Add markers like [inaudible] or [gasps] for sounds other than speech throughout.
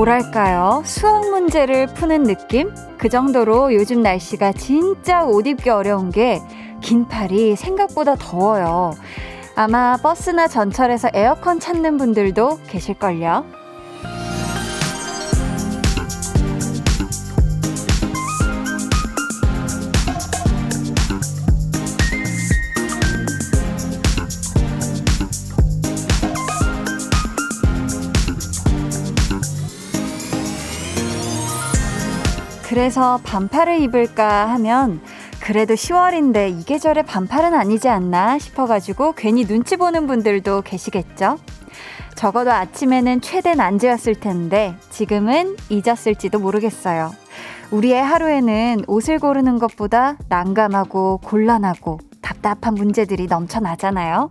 뭐랄까요? 수학 문제를 푸는 느낌? 그 정도로 요즘 날씨가 진짜 옷 입기 어려운 게 긴 팔이 생각보다 더워요. 아마 버스나 전철에서 에어컨 찾는 분들도 계실걸요. 그래서 반팔을 입을까 하면 그래도 10월인데 이 계절에 반팔은 아니지 않나 싶어가지고 괜히 눈치 보는 분들도 계시겠죠? 적어도 아침에는 최대 난제였을 텐데 지금은 잊었을지도 모르겠어요. 우리의 하루에는 옷을 고르는 것보다 난감하고 곤란하고 답답한 문제들이 넘쳐나잖아요.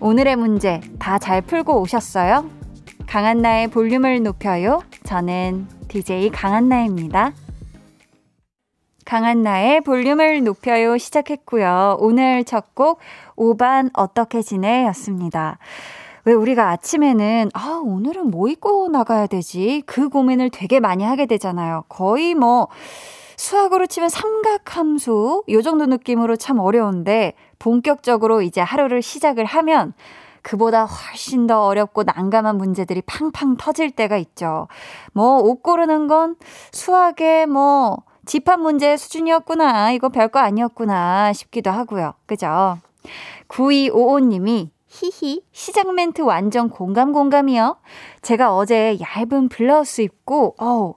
오늘의 문제 다 잘 풀고 오셨어요? 강한나의 볼륨을 높여요. 저는 DJ 강한나입니다. 강한 나의 볼륨을 높여요 시작했고요. 오늘 첫 곡 5반 어떻게 지내 였습니다. 왜 우리가 아침에는 아, 오늘은 뭐 입고 나가야 되지? 그 고민을 되게 많이 하게 되잖아요. 거의 뭐 수학으로 치면 삼각함수 요 정도 느낌으로 참 어려운데 본격적으로 이제 하루를 시작을 하면 그보다 훨씬 더 어렵고 난감한 문제들이 팡팡 터질 때가 있죠. 뭐 옷 고르는 건 수학에 뭐 집합 문제 수준이었구나. 이거 별거 아니었구나 싶기도 하고요. 그죠? 9255님이 히히 시작 멘트 완전 공감 공감이요. 제가 어제 얇은 블라우스 입고 어우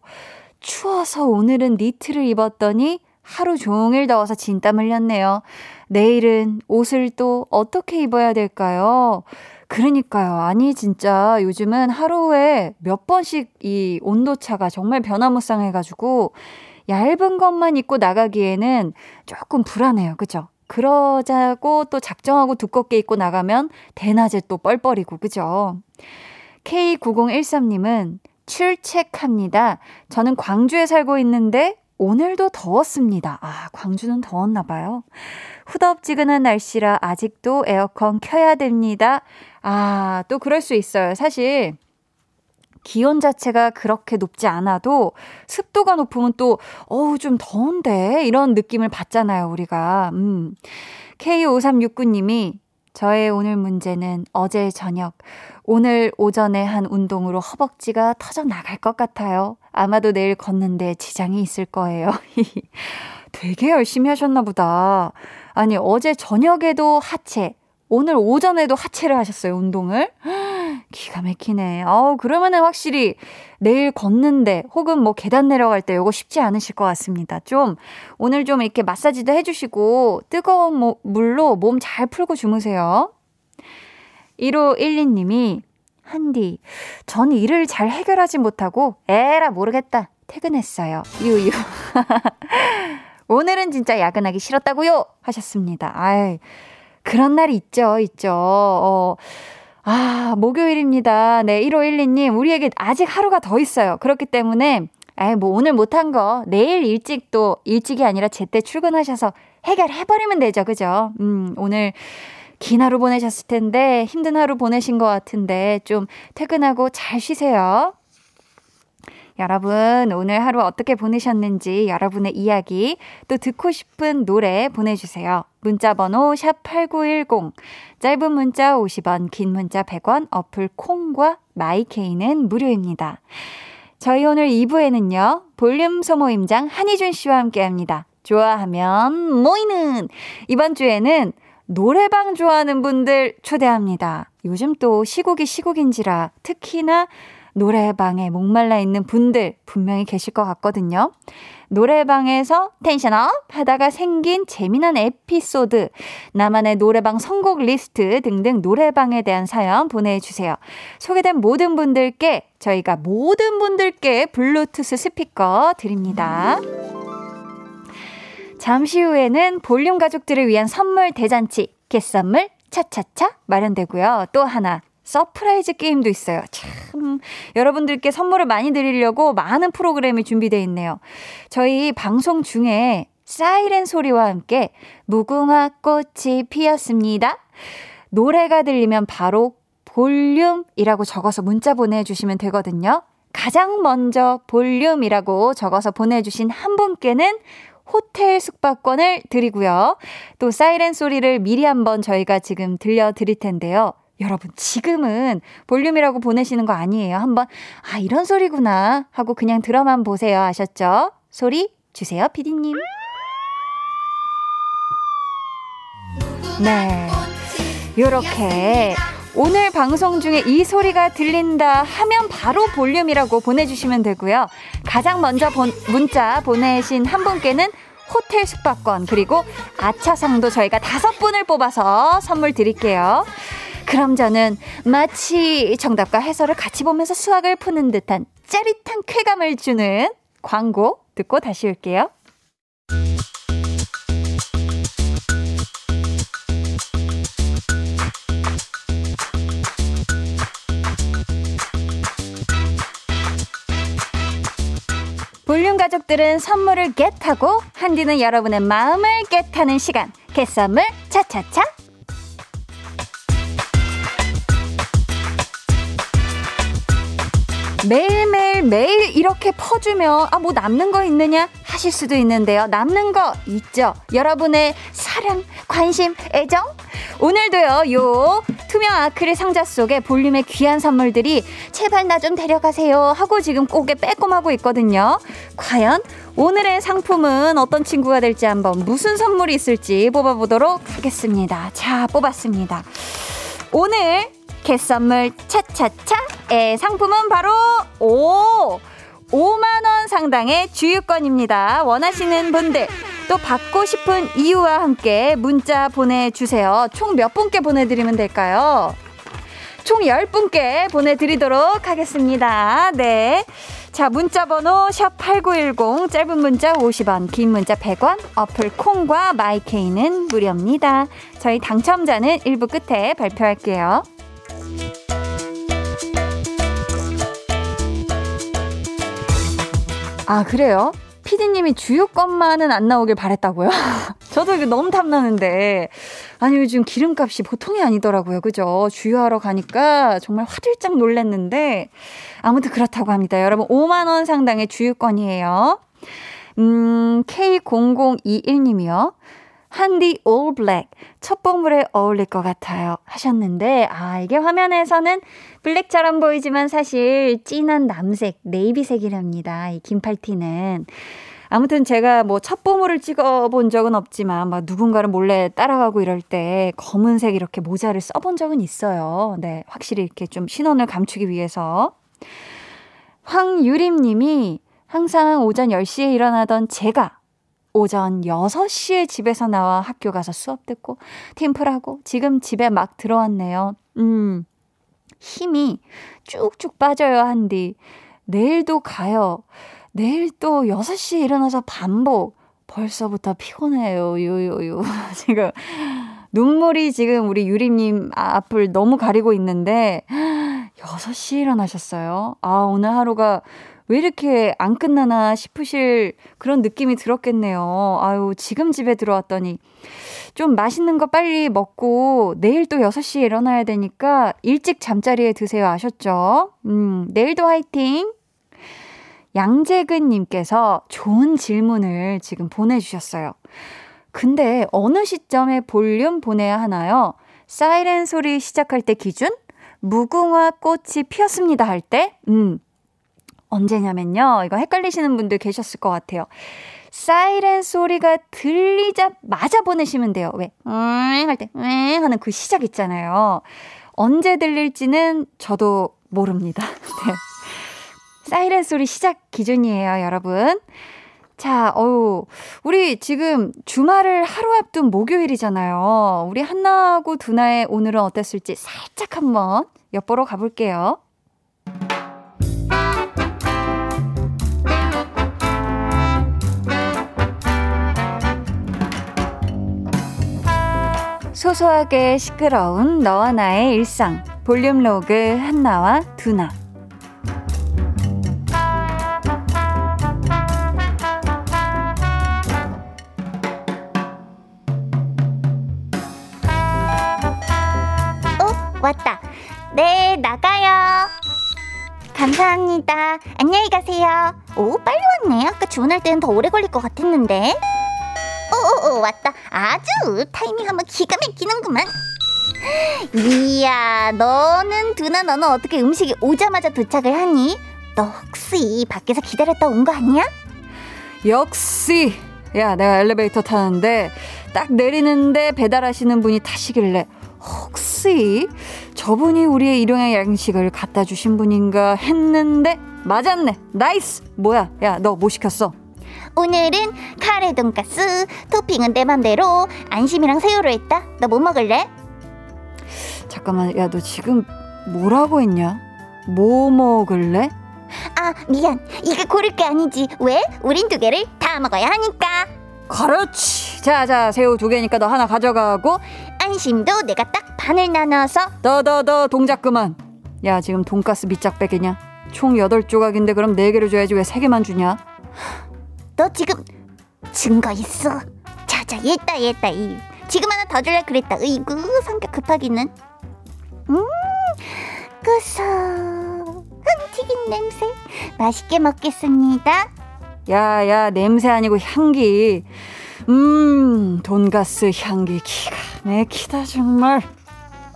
추워서 오늘은 니트를 입었더니 하루 종일 더워서 진땀 흘렸네요. 내일은 옷을 또 어떻게 입어야 될까요? 그러니까요. 아니, 진짜 요즘은 하루에 몇 번씩 이 온도차가 정말 변화무쌍해가지고 얇은 것만 입고 나가기에는 조금 불안해요. 그죠? 그러자고 또 작정하고 두껍게 입고 나가면 대낮에 또 뻘뻘이고, 그죠? K9013님은 출첵합니다. 저는 광주에 살고 있는데 오늘도 더웠습니다. 아, 광주는 더웠나 봐요. 후덥지근한 날씨라 아직도 에어컨 켜야 됩니다. 아, 또 그럴 수 있어요. 사실 기온 자체가 그렇게 높지 않아도 습도가 높으면 또, 어우, 좀 더운데? 이런 느낌을 받잖아요, 우리가. 음. K5369님이 저의 오늘 문제는 어제 저녁, 오늘 오전에 한 운동으로 허벅지가 터져 나갈 것 같아요. 아마도 내일 걷는데 지장이 있을 거예요. [laughs] 되게 열심히 하셨나 보다. 아니, 어제 저녁에도 하체, 오늘 오전에도 하체를 하셨어요, 운동을. [gasps] 기가 막히네. 어우, 그러면은 확실히 내일 걷는데 혹은 뭐 계단 내려갈 때 요거 쉽지 않으실 것 같습니다. 좀 오늘 좀 이렇게 마사지도 해주시고 뜨거운 물로 몸 잘 풀고 주무세요. 1512님이 한디, 전 일을 잘 해결하지 못하고 에라 모르겠다. 퇴근했어요. 유유. [laughs] 오늘은 진짜 야근하기 싫었다고요 하셨습니다. 아이, 그런 날이 있죠, 있죠. 어, 아, 목요일입니다. 네, 1512님, 우리에게 아직 하루가 더 있어요. 그렇기 때문에, 아이, 뭐 오늘 못한 거, 내일 일찍 또, 일찍이 아니라 제때 출근하셔서 해결해버리면 되죠. 그죠? 음, 오늘 긴 하루 보내셨을 텐데, 힘든 하루 보내신 것 같은데, 좀 퇴근하고 잘 쉬세요. 여러분, 오늘 하루 어떻게 보내셨는지 여러분의 이야기, 또 듣고 싶은 노래 보내주세요. 문자 번호 샵8910, 짧은 문자 50원, 긴 문자 100원, 어플 콩과 마이케이는 무료입니다. 저희 오늘 2부에는요, 볼륨 소모임장 한희준 씨와 함께 합니다. 좋아하면 모이는! 이번 주에는 노래방 좋아하는 분들 초대합니다. 요즘 또 시국이 시국인지라 특히나 노래방에 목말라 있는 분들 분명히 계실 것 같거든요. 노래방에서 tension up 하다가 생긴 재미난 에피소드, 나만의 노래방 선곡 리스트 등등 노래방에 대한 사연 보내주세요. 소개된 모든 분들께 저희가 모든 분들께 블루투스 스피커 드립니다. 잠시 후에는 볼륨 가족들을 위한 선물 대잔치, 개선물 차차차 마련되고요. 또 하나 surprise 게임도 있어요. 참, 여러분들께 선물을 많이 드리려고 많은 프로그램이 준비되어 있네요. 저희 방송 중에 사이렌 소리와 함께 무궁화 꽃이 피었습니다. 노래가 들리면 바로 볼륨이라고 적어서 문자 보내주시면 되거든요. 가장 먼저 볼륨이라고 적어서 보내주신 한 분께는 호텔 숙박권을 드리고요. 또 사이렌 소리를 미리 한번 저희가 지금 들려드릴 텐데요. 여러분, 지금은 볼륨이라고 보내시는 거 아니에요. 한번, 아, 이런 소리구나 하고 그냥 들어만 보세요. 아셨죠? 소리 주세요, 피디님. 네. 요렇게 오늘 방송 중에 이 소리가 들린다 하면 바로 볼륨이라고 보내주시면 되고요. 가장 먼저 본, 문자 보내신 한 분께는 호텔 숙박권 그리고 아차상도 저희가 다섯 분을 뽑아서 선물 드릴게요. 그럼 저는 마치 정답과 해설을 같이 보면서 수학을 푸는 듯한 짜릿한 쾌감을 주는 광고 듣고 다시 올게요. 볼륨 가족들은 선물을 겟하고 한디는 여러분의 마음을 겟하는 시간 겟선물 차차차 매일매일 매일 이렇게 퍼주면 아 뭐 남는 거 있느냐 하실 수도 있는데요. 남는 거 있죠. 여러분의 사랑, 관심, 애정 오늘도요, 요 투명 아크릴 상자 속에 볼륨의 귀한 선물들이 제발 나 좀 데려가세요 하고 지금 꼭에 빼꼼하고 있거든요. 과연 오늘의 상품은 어떤 친구가 될지 한번 무슨 선물이 있을지 뽑아보도록 하겠습니다. 자, 뽑았습니다. 오늘 개선물 차차차 의 상품은 바로 오 5만 원 상당의 주유권입니다. 원하시는 분들 또 받고 싶은 이유와 함께 문자 보내주세요. 총 몇 분께 보내드리면 될까요? 총 10분께 보내드리도록 하겠습니다. 네. 자, 문자 번호 샵8910 짧은 문자 50원, 긴 문자 100원, 어플 콩과 마이케이는 무료입니다. 저희 당첨자는 1부 끝에 발표할게요. 아, 그래요? 피디님이 주유권만은 안 나오길 바랬다고요? [laughs] 저도 이게 너무 탐나는데. 아니, 요즘 기름값이 보통이 아니더라고요. 그죠? 주유하러 가니까 정말 화들짝 놀랐는데. 아무튼 그렇다고 합니다. 여러분, 5만원 상당의 주유권이에요. 음, K0021님이요. 한디 올 블랙 첫 봉물에 어울릴 것 같아요. 하셨는데 아 이게 화면에서는 블랙처럼 보이지만 사실 진한 남색 네이비색이랍니다 이 긴팔티는. 아무튼 제가 뭐 첩보물을 찍어본 적은 없지만 막 누군가를 몰래 따라가고 이럴 때 검은색 이렇게 모자를 써본 적은 있어요. 네 확실히 이렇게 좀 신원을 감추기 위해서. 황유림 님이 항상 오전 10시에 일어나던 제가 오전 6시에 집에서 나와 학교 가서 수업 듣고 팀플하고 지금 집에 막 들어왔네요. 음. 힘이 쭉쭉 빠져요, 한디. 내일도 가요. 내일 또 6시에 일어나서 반복. 벌써부터 피곤해요. 요요요. [laughs] 지금 눈물이 지금 우리 유림님 앞을 너무 가리고 있는데 [gasps] 6시에 일어나셨어요. 아, 오늘 하루가 왜 이렇게 안 끝나나 싶으실 그런 느낌이 들었겠네요. 아유, 지금 집에 들어왔더니 좀 맛있는 거 빨리 먹고 내일 또 6시에 일어나야 되니까 일찍 잠자리에 드세요. 아셨죠? 음, 내일도 화이팅! 양재근님께서 좋은 질문을 지금 보내주셨어요. 근데 어느 시점에 볼륨 보내야 하나요? 사이렌 소리 시작할 때 기준? 무궁화 꽃이 피었습니다 할 때? 음, 언제냐면요. 이거 헷갈리시는 분들 계셨을 것 같아요. 사이렌 소리가 들리자마자 보내시면 돼요. 왜? 응, 할 때, 응 하는 그 시작 있잖아요. 언제 들릴지는 저도 모릅니다. [laughs] 네. 사이렌 소리 시작 기준이에요, 여러분. 자, 어우, 우리 지금 주말을 하루 앞둔 목요일이잖아요. 우리 한나하고 두나의 오늘은 어땠을지 살짝 한번 엿보러 가볼게요. 소소하게 시끄러운 너와 나의 일상 볼륨 로그 한나와 두나 어? 왔다 네 나가요 감사합니다. 안녕히 가세요. 오, 빨리 왔네. 아까 주문할 때는 더 오래 걸릴 것 같았는데. 오오오, 왔다. 아주 타이밍 한번 기가 막히는구만. 이야, 너는, 두나, 너는 어떻게 음식이 오자마자 도착을 하니? 너 혹시 밖에서 기다렸다 온 거 아니야? 역시! 야, 내가 엘리베이터 타는데 딱 내리는데 배달하시는 분이 타시길래 혹시 저분이 우리의 일용의 양식을 갖다 주신 분인가 했는데 맞았네. nice. 뭐야? 야, 너 뭐 시켰어? 오늘은 카레 돈가스 토핑은 내 맘대로 안심이랑 새우로 했다. 너 뭐 먹을래? 잠깐만. 야, 너 지금 뭐라고 했냐? 뭐 먹을래? 아, 미안. 이게 고를 게 아니지. 왜? 우린 두 개를 다 먹어야 하니까. 그렇지. 자, 자, 새우 두 개니까 너 하나 가져가고 안심도 내가 딱 반을 나눠서 더, 더, 더 동작 그만. 야, 지금 돈가스 밑짝빼기냐? 총 8조각인데 그럼 4개를 줘야지 왜 3개만 주냐? 너 지금 증거 있어. 자자, 얘다, 얘다, 이. 지금 하나 더 줄래 그랬다. 으이구, 성격 급하기는. 음, 구수. 튀긴 냄새. 맛있게 먹겠습니다. 야, 야, 냄새 아니고 향기. 음, 돈가스 향기 기가 막히다, 정말.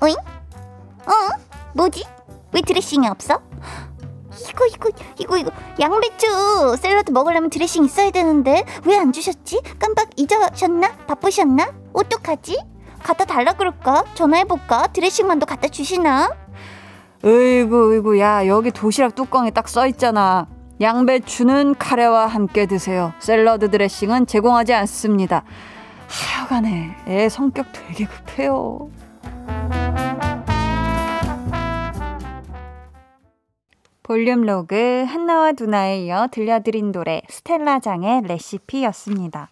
어잉? 어? 뭐지? 왜 드레싱이 없어? 이거, 이거, 이거, 이거. 양배추 샐러드 먹으려면 드레싱 있어야 되는데, 왜 안 주셨지? 깜빡 잊으셨나? 바쁘셨나? 어떡하지? 갖다 달라 그럴까? 전화해볼까? 드레싱만도 갖다 주시나? 으이구, 으이구, 야, 여기 도시락 뚜껑에 딱 써있잖아. 양배추는 카레와 함께 드세요. 샐러드 드레싱은 제공하지 않습니다. 하여간에 애 성격 되게 급해요. 볼륨 로그 한나와 두나에 이어 들려드린 노래 스텔라장의 레시피였습니다.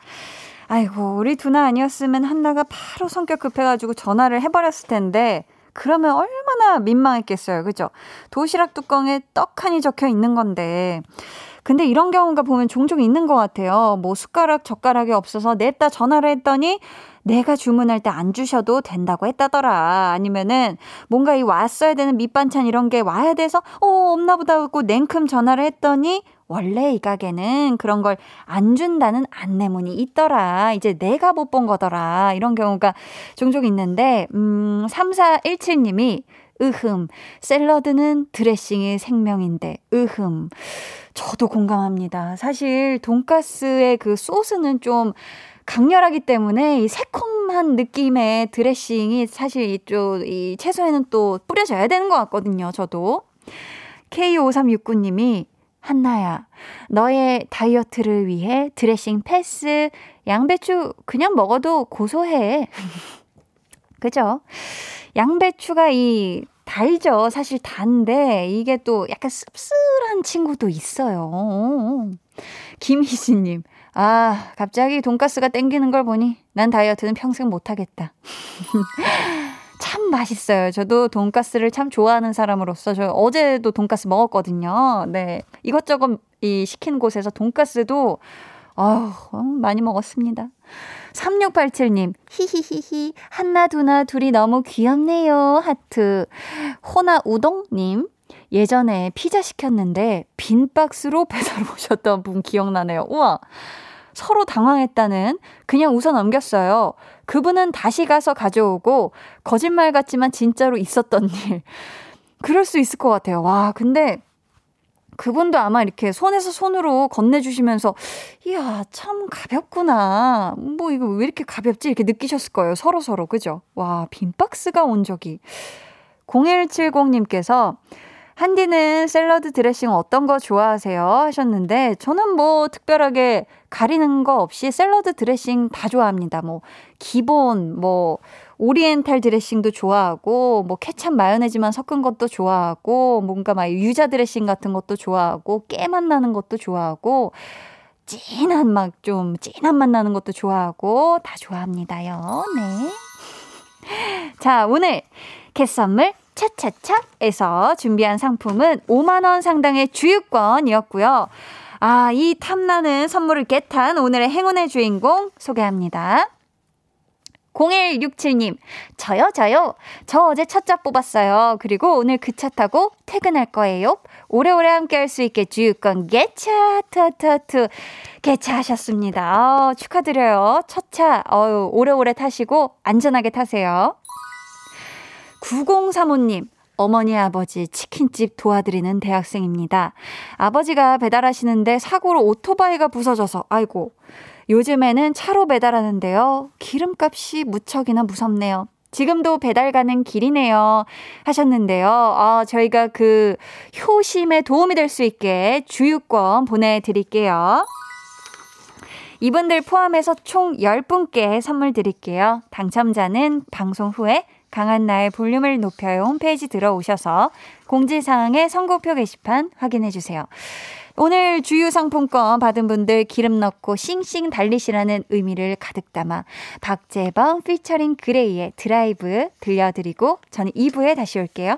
아이고 우리 두나 아니었으면 한나가 바로 성격 급해가지고 전화를 해버렸을 텐데 그러면 얼마나 민망했겠어요. 그죠? 도시락 뚜껑에 떡하니 적혀 있는 건데. 근데 이런 경우가 보면 종종 있는 것 같아요. 뭐 숟가락, 젓가락이 없어서 냈다 전화를 했더니 내가 주문할 때 안 주셔도 된다고 했다더라. 아니면은 뭔가 이 왔어야 되는 밑반찬 이런 게 와야 돼서 어 없나 보다 하고 냉큼 전화를 했더니 원래 이 가게는 그런 걸 안 준다는 안내문이 있더라. 이제 내가 못 본 거더라. 이런 경우가 종종 있는데, 음, 3417님이, 으흠, 샐러드는 드레싱이 생명인데, 으흠. 저도 공감합니다. 사실, 돈가스의 그 소스는 좀 강렬하기 때문에 이 새콤한 느낌의 드레싱이 사실 이쪽, 이 채소에는 또 뿌려져야 되는 것 같거든요. 저도. K5369님이 한나야, 너의 다이어트를 위해 드레싱 패스, 양배추 그냥 먹어도 고소해. [laughs] 그죠? 양배추가 이 달죠. 사실 단데 이게 또 약간 씁쓸한 친구도 있어요. 김희진님, 아 갑자기 돈가스가 땡기는 걸 보니 난 다이어트는 평생 못하겠다. [laughs] 참 맛있어요. 저도 돈가스를 참 좋아하는 사람으로서 저 어제도 돈가스 먹었거든요. 네. 이것저것 이 시킨 곳에서 돈가스도 아우, 많이 먹었습니다. 3687님, 히히히히, 한나, 두나, 둘이 너무 귀엽네요. 하트. 호나 우동님, 예전에 피자 시켰는데 빈 박스로 [laughs] 배달 오셨던 분 기억나네요. 우와. 서로 당황했다는 그냥 웃어 넘겼어요. 그분은 다시 가서 가져오고 거짓말 같지만 진짜로 있었던 [laughs] 일. 그럴 수 있을 것 같아요. 와, 근데 그분도 아마 이렇게 손에서 손으로 건네주시면서, 이야, 참 가볍구나. 뭐, 이거 왜 이렇게 가볍지? 이렇게 느끼셨을 거예요. 서로 서로. 그죠? 와, 빈 박스가 온 적이. 0170님께서, 한디는 샐러드 드레싱 어떤 거 좋아하세요? 하셨는데, 저는 뭐 특별하게 가리는 거 없이 샐러드 드레싱 다 좋아합니다. 뭐, 기본, 뭐, 오리엔탈 드레싱도 좋아하고, 뭐, 케찹 마요네즈만 섞은 것도 좋아하고, 뭔가 막 유자 드레싱 같은 것도 좋아하고, 깨 맛 나는 것도 좋아하고, 진한 막 좀 진한 맛 나는 것도 좋아하고, 다 좋아합니다요. 네. [laughs] 자, 오늘 캣 선물 차차차에서 준비한 상품은 5만원 상당의 주유권이었고요. 아, 이 탐나는 선물을 겟한 오늘의 행운의 주인공 소개합니다. 0167님, 저요, 저요. 저 어제 첫차 뽑았어요. 그리고 오늘 그 차 타고 퇴근할 거예요. 오래오래 함께 할 수 있게 주유권 개차, 투투투. 개차하셨습니다. 어, 축하드려요. 첫 차, 어유 오래오래 타시고 안전하게 타세요. 9035님, 어머니 아버지 치킨집 도와드리는 대학생입니다. 아버지가 배달하시는데 사고로 오토바이가 부서져서 아이고 요즘에는 차로 배달하는데요. 기름값이 무척이나 무섭네요. 지금도 배달 가는 길이네요. 하셨는데요. 아, 저희가 그 효심에 도움이 될 수 있게 주유권 보내드릴게요. 이분들 포함해서 총 10분께 선물 드릴게요. 당첨자는 방송 후에 강한 나의 볼륨을 높여요 홈페이지 들어오셔서 공지사항의 선곡표 게시판 확인해 주세요. 오늘 주유 상품권 받은 분들 기름 넣고 싱싱 달리시라는 의미를 가득 담아 박재범 피처링 그레이의 드라이브 들려드리고 저는 2부에 다시 올게요.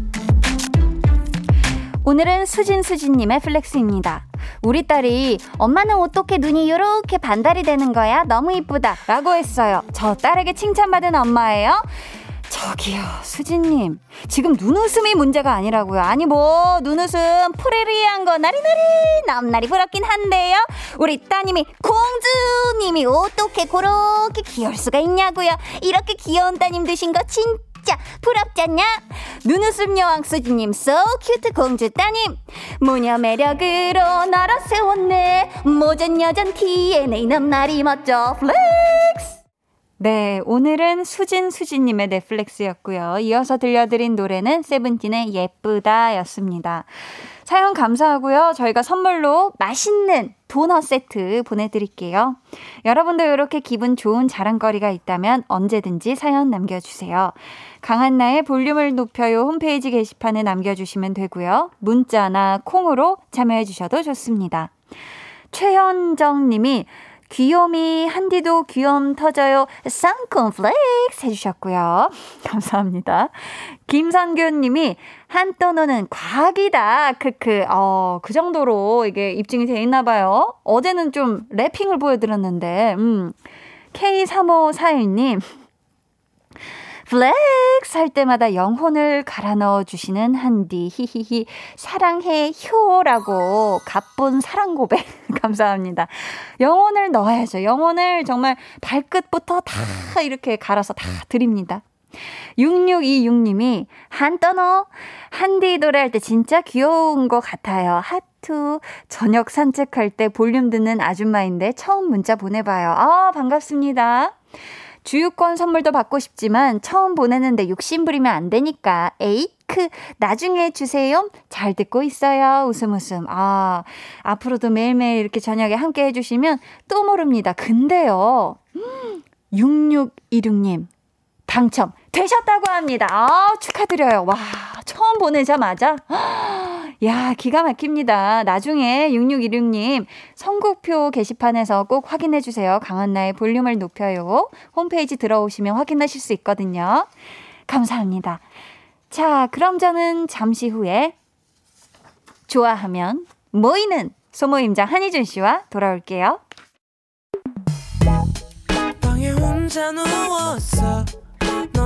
오늘은 수진 수진님의 flex입니다. 우리 딸이 엄마는 어떻게 눈이 이렇게 반달이 되는 거야? 너무 이쁘다. 라고 했어요. 저 딸에게 칭찬받은 엄마예요. 저기요, 수진님. 지금 눈웃음이 문제가 아니라고요. 아니, 뭐, 눈웃음 프레리한 거 나리나리 넘나리 부럽긴 한데요. 우리 따님이, 공주님이 어떻게 그렇게 귀여울 수가 있냐고요. 이렇게 귀여운 따님 드신 거 진짜 진짜 부럽잖냐? 눈웃음 여왕 수지님 so cute 공주 따님 모녀 매력으로 나라 세웠네 모전 여전 DNA 넘나리 멋져 flex 네, 오늘은 수진 수진님의 flex였고요. 이어서 들려드린 노래는 세븐틴의 예쁘다 였습니다. 사연 감사하고요. 저희가 선물로 맛있는 도넛 세트 보내드릴게요. 여러분도 이렇게 기분 좋은 자랑거리가 있다면 언제든지 사연 남겨주세요. 강한나의 볼륨을 높여요 홈페이지 게시판에 남겨주시면 되고요. 문자나 콩으로 참여해주셔도 좋습니다. 최현정 님이 귀요미 한디도 귀염 터져요. 쌍콘 flex 해주셨고요. [laughs] 감사합니다. 김선균 님이 한떠노는 과학이다. 크크. 어, 그 정도로 이게 입증이 돼 있나 봐요. 어제는 좀 rapping을 보여드렸는데, 음. K3541님. flex 할 때마다 영혼을 갈아 넣어 주시는 한디 히히히 사랑해 효라고 가쁜 사랑 고백 [laughs] 감사합니다. 영혼을 넣어야죠. 영혼을 정말 발끝부터 다 이렇게 갈아서 다 드립니다. 6626님이 한떠너 한디 노래할 때 진짜 귀여운 것 같아요. 하트 저녁 산책할 때 볼륨 듣는 아줌마인데 처음 문자 보내봐요. 아 반갑습니다. 주유권 선물도 받고 싶지만 처음 보내는데 욕심 부리면 안 되니까 에이크 나중에 주세요. 잘 듣고 있어요. 웃음 웃음. 아, 앞으로도 매일매일 이렇게 저녁에 함께 해주시면 또 모릅니다. 근데요. 6626님 당첨 되셨다고 합니다. 아, 축하드려요. 와, 처음 보내자마자. [gasps] 야, 기가 막힙니다. 나중에 6616님 선곡표 게시판에서 꼭 확인해 주세요. 강한나의 볼륨을 높여요. 홈페이지 들어오시면 확인하실 수 있거든요. 감사합니다. 자, 그럼 저는 잠시 후에 좋아하면 모이는 소모임장 한희준 씨와 돌아올게요. 방에 혼자 누웠어.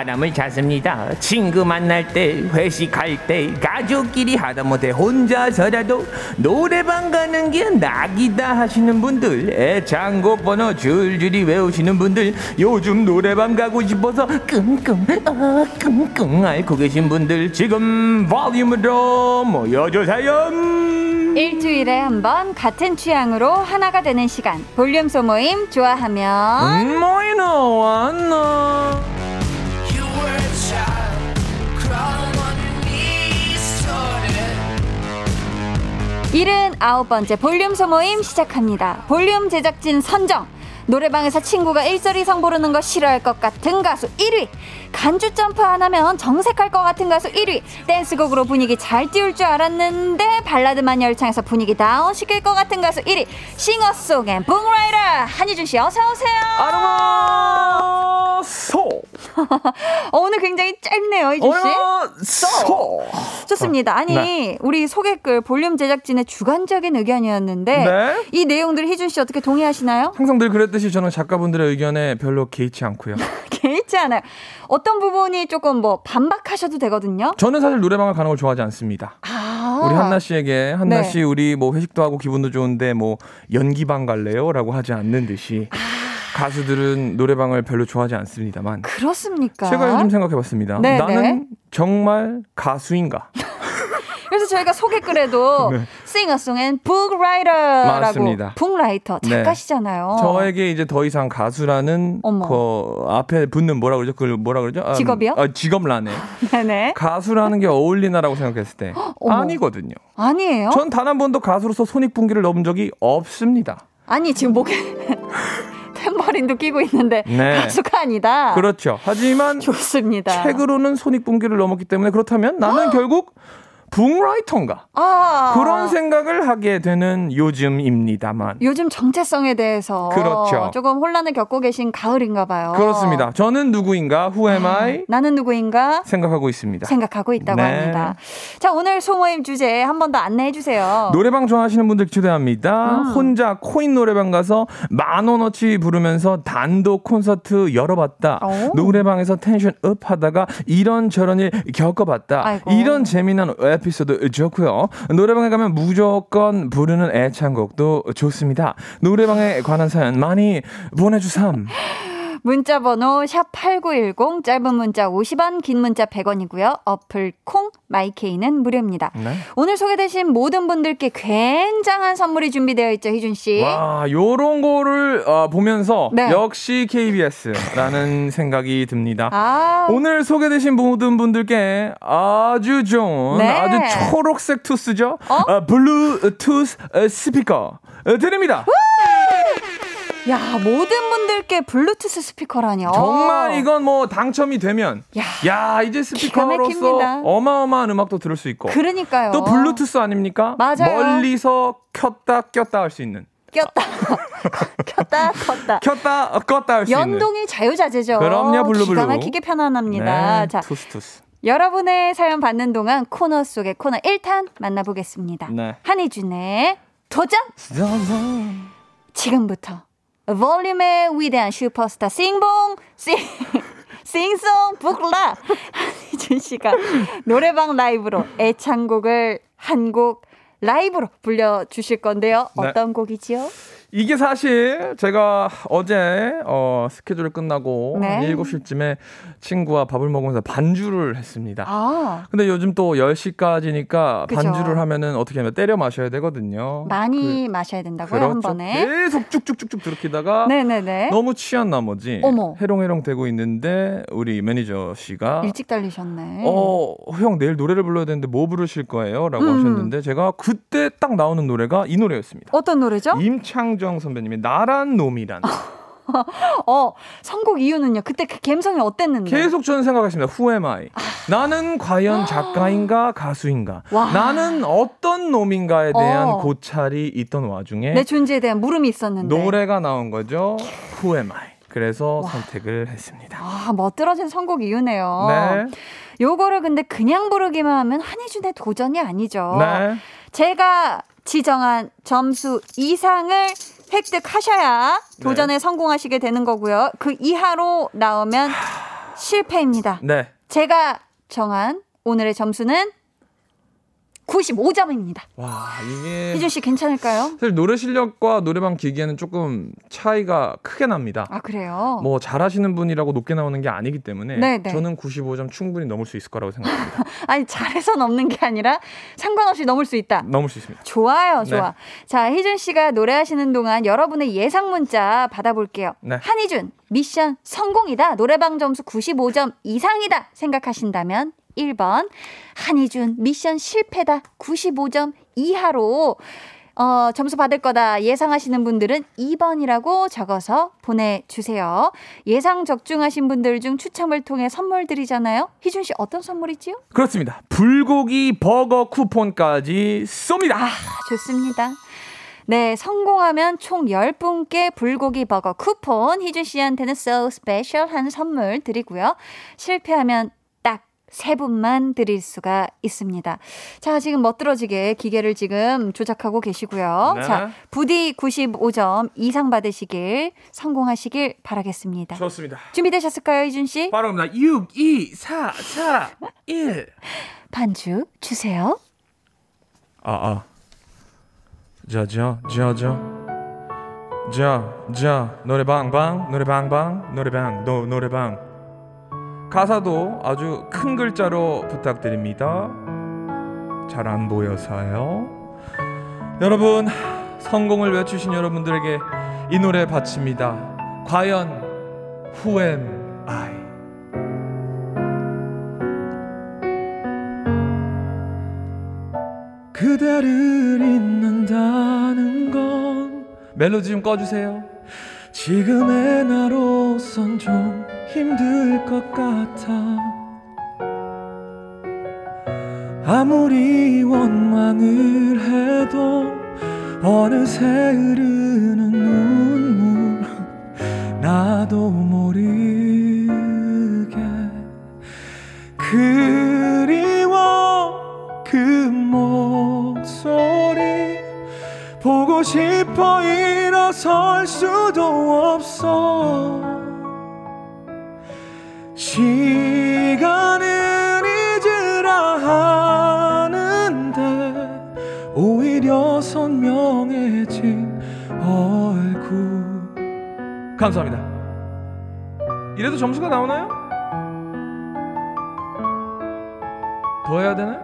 사람을 찾습니다. 친구 만날 때, 회식할 때, 가족끼리 하다 못해 혼자서라도 노래방 가는 게 낙이다 하시는 분들, 애창곡 번호 줄줄이 외우시는 분들, 요즘 노래방 가고 싶어서 끙끙, 아, 끙끙 앓고 계신 분들, 지금 볼륨으로 모여주세요. 일주일에 한 번 같은 취향으로 하나가 되는 시간. 볼륨 소모임 좋아하면 음, 모이노 왔노. 일흔 아홉 번째 볼륨 소모임 시작합니다. 볼륨 제작진 선정. 노래방에서 친구가 일절 이상 부르는 거 싫어할 것 같은 가수 1위. 간주 점프 안 하면 정색할 것 같은 가수 1위. 댄스곡으로 분위기 잘 띄울 줄 알았는데 발라드만 열창해서 분위기 다운 시킬 것 같은 가수 1위. singer song and book writer 한희준 씨 어서 오세요. 아르마 소. [laughs] 어, 오늘 굉장히 짧네요, 희준 씨. 소. 좋습니다. 아니 네. 우리 소개글 볼륨 제작진의 주관적인 의견이었는데 네. 이 내용들 희준 씨 어떻게 동의하시나요? 항상 늘 그랬듯이 저는 작가분들의 의견에 별로 개의치 않고요. [laughs] 개의치 않아요. 어떤 부분이 조금 뭐 반박하셔도 되거든요. 저는 사실 노래방을 가는 걸 좋아하지 않습니다. 아, 우리 한나 씨에게 한나 네. 씨 우리 뭐 회식도 하고 기분도 좋은데 뭐 연기방 갈래요?라고 하지 않는 듯이 아. 가수들은 노래방을 별로 좋아하지 않습니다만 그렇습니다. 제가 요즘 생각해봤습니다. 네, 나는 네. 정말 가수인가? 그래서 저희가 소개글에도 [laughs] 네. singer song and book writer라고 맞습니다. book writer 네. 작가시잖아요. 저에게 이제 더 이상 가수라는 어머. 그 앞에 붙는 뭐라 그러죠? 그걸 뭐라 그러죠? 아, 직업이요? 아, 직업란에 [laughs] 네네. 가수라는 게 어울리나라고 생각했을 때. [gasps] 아니거든요. 아니에요? 전 단 한 번도 가수로서 손익분기를 넘은 적이 없습니다. 아니 지금 목에 [laughs] 탬버린도 끼고 있는데 네. 가수가 아니다. 그렇죠. 하지만 좋습니다. 책으로는 손익분기를 넘었기 때문에 그렇다면 나는 [gasps] 결국 북라이터인가? 아. 그런 생각을 하게 되는 요즘입니다만. 요즘 정체성에 대해서 그렇죠. 조금 혼란을 겪고 계신 가을인가 봐요. 그렇습니다. 저는 누구인가? Who am I? 나는 누구인가 생각하고 있습니다. 생각하고 있다고 네. 합니다. 자, 오늘 소모임 주제 한 번 더 안내해 주세요. 노래방 좋아하시는 분들 초대합니다. 음. 혼자 코인 노래방 가서 만 원어치 부르면서 단독 콘서트 열어봤다. 오. 노래방에서 tension up 하다가 이런저런 일 겪어봤다. 아이고. 이런 재미난 에피소드 좋고요. 노래방에 가면 무조건 부르는 애창곡도 좋습니다. 노래방에 관한 사연 많이 보내주삼. [laughs] 문자 번호 샵8910 짧은 문자 50원, 긴 문자 100원이고요. 어플 콩 마이케이는 무료입니다. 네. 오늘 소개되신 모든 분들께 굉장한 선물이 준비되어 있죠, 희준 씨. 와, 요런 거를 어, 보면서 네. 역시 KBS라는 [laughs] 생각이 듭니다. 아, 오늘 소개되신 모든 분들께 아주 좋은 네. 아주 초록색 투스죠. 어? 아, 블루투스 어, 스피커 어, 드립니다. 야, 모든 분들께 블루투스 스피커라뇨. 정말 이건 뭐 당첨이 되면 야. 야, 이제 스피커로서. 어마어마한 음악도 들을 수 있고 그러니까요. 또 블루투스 아닙니까? 맞아요. 멀리서 켰다 꼈다 할 수 있는 꼈다. [laughs] 켰다, 컸다. 켰다 어, 껐다 할 수 있는 연동이 자유자재죠. 그럼요, 블루블루. 기가 막히게 편안합니다. 네, 자, 투스 투스. 여러분의 사연 받는 동안 코너 속의 코너 1탄 만나보겠습니다. 네. 한희준의 도전! 지금부터 볼륨의 위대한 슈퍼스타 싱봉 싱 싱송 북라 한희준 씨가 노래방 라이브로 애창곡을 한 곡 라이브로 불려주실 건데요. 네. 어떤 곡이지요? 이게 사실 제가 어제 어, 스케줄 끝나고 네. 한 7시쯤에 친구와 밥을 먹으면서 반주를 했습니다. 아, 근데 요즘 또 10시까지니까 그죠. 반주를 하면은 어떻게 하면 때려 마셔야 되거든요. 많이 마셔야 된다고요, 한 그렇죠. 번에? 계속 쭉쭉쭉쭉 들키다가 네네네. 너무 취한 나머지 어머. 해롱해롱 되고 있는데 우리 매니저 씨가 일찍 달리셨네. 어, 형 내일 노래를 불러야 되는데 뭐 부르실 거예요? 라고 음. 하셨는데 제가 그때 딱 나오는 노래가 이 노래였습니다. 어떤 노래죠? 임창 정 선배님의 나란 놈이란 [laughs] 어, 선곡 이유는요? 그때 그 감성이 어땠는데? 계속 저는 생각했습니다. Who am I? 나는 과연 [gasps] 작가인가 가수인가? 와. 나는 어떤 놈인가에 대한 어. 고찰이 있던 와중에 내 존재에 대한 물음이 있었는데. 노래가 나온 거죠. Who am I? 그래서 선택을 했습니다. 아, 멋들어진 선곡 이유네요. 네. 요거를 근데 그냥 부르기만 하면 한희준의 도전이 아니죠. 네. 제가 지정한 점수 이상을 획득하셔야 네. 도전에 성공하시게 되는 거고요. 그 이하로 나오면 실패입니다. 네. 제가 정한 오늘의 점수는 95점입니다. 와, 이게 희준 씨 괜찮을까요? 사실 노래 실력과 노래방 기기에는 조금 차이가 크게 납니다. 아 그래요? 뭐 잘하시는 분이라고 높게 나오는 게 아니기 때문에 네네. 저는 95점 충분히 넘을 수 있을 거라고 생각합니다. [laughs] 아니 잘해서 넘는 게 아니라 상관없이 넘을 수 있다. 넘을 수 있습니다. 좋아요, 네. 좋아. 자, 희준 씨가 노래하시는 동안 여러분의 예상 문자 받아볼게요. 네. 한희준, 미션 성공이다. 노래방 점수 95점 이상이다. 생각하신다면 1번. 한희준, 미션 실패다. 95점 이하로. 어, 점수 받을 거다 예상하시는 분들은 2번이라고 적어서 보내주세요. 예상 적중하신 분들 중 추첨을 통해 선물 드리잖아요. 희준 씨 어떤 선물이지요? 그렇습니다. 불고기 버거 쿠폰까지 쏩니다. 아, 좋습니다. 네, 성공하면 총 10분께 불고기 버거 쿠폰 희준 씨한테는 so 스페셜한 선물 드리고요. 실패하면 딱 세 분만 드릴 수가 있습니다. 자, 지금 멋들어지게 기계를 지금 조작하고 계시고요. 네. 자, 부디 95점 이상 받으시길 성공하시길 바라겠습니다. 좋습니다. 준비되셨을까요, 희준 씨? 바로 갑니다. 6, 2, 4, 4, 1. 반주 주세요. 아, 아. 자, 자, 자, 자. 자, 자, 노래방, 방, 노래방, 방, 노래방, 노, 노래방. 가사도 아주 큰 글자로 부탁드립니다. 잘 안 보여서요. 여러분, 성공을 외치신 여러분들에게 이 노래 바칩니다. 과연, Who am I? 그대를 잊는다는 건 멜로디 좀 꺼주세요 지금의 나로선 좀 힘들 것 같아. 아무리 원망을 해도 어느새 흐르는 눈물 나도 모르게. 그리워 그 목소리 보고 싶어 일어설 수도 없어 시간은 잊으라 하는데 오히려 선명해진 얼굴 감사합니다 이래도 점수가 나오나요? 더 해야 되나요?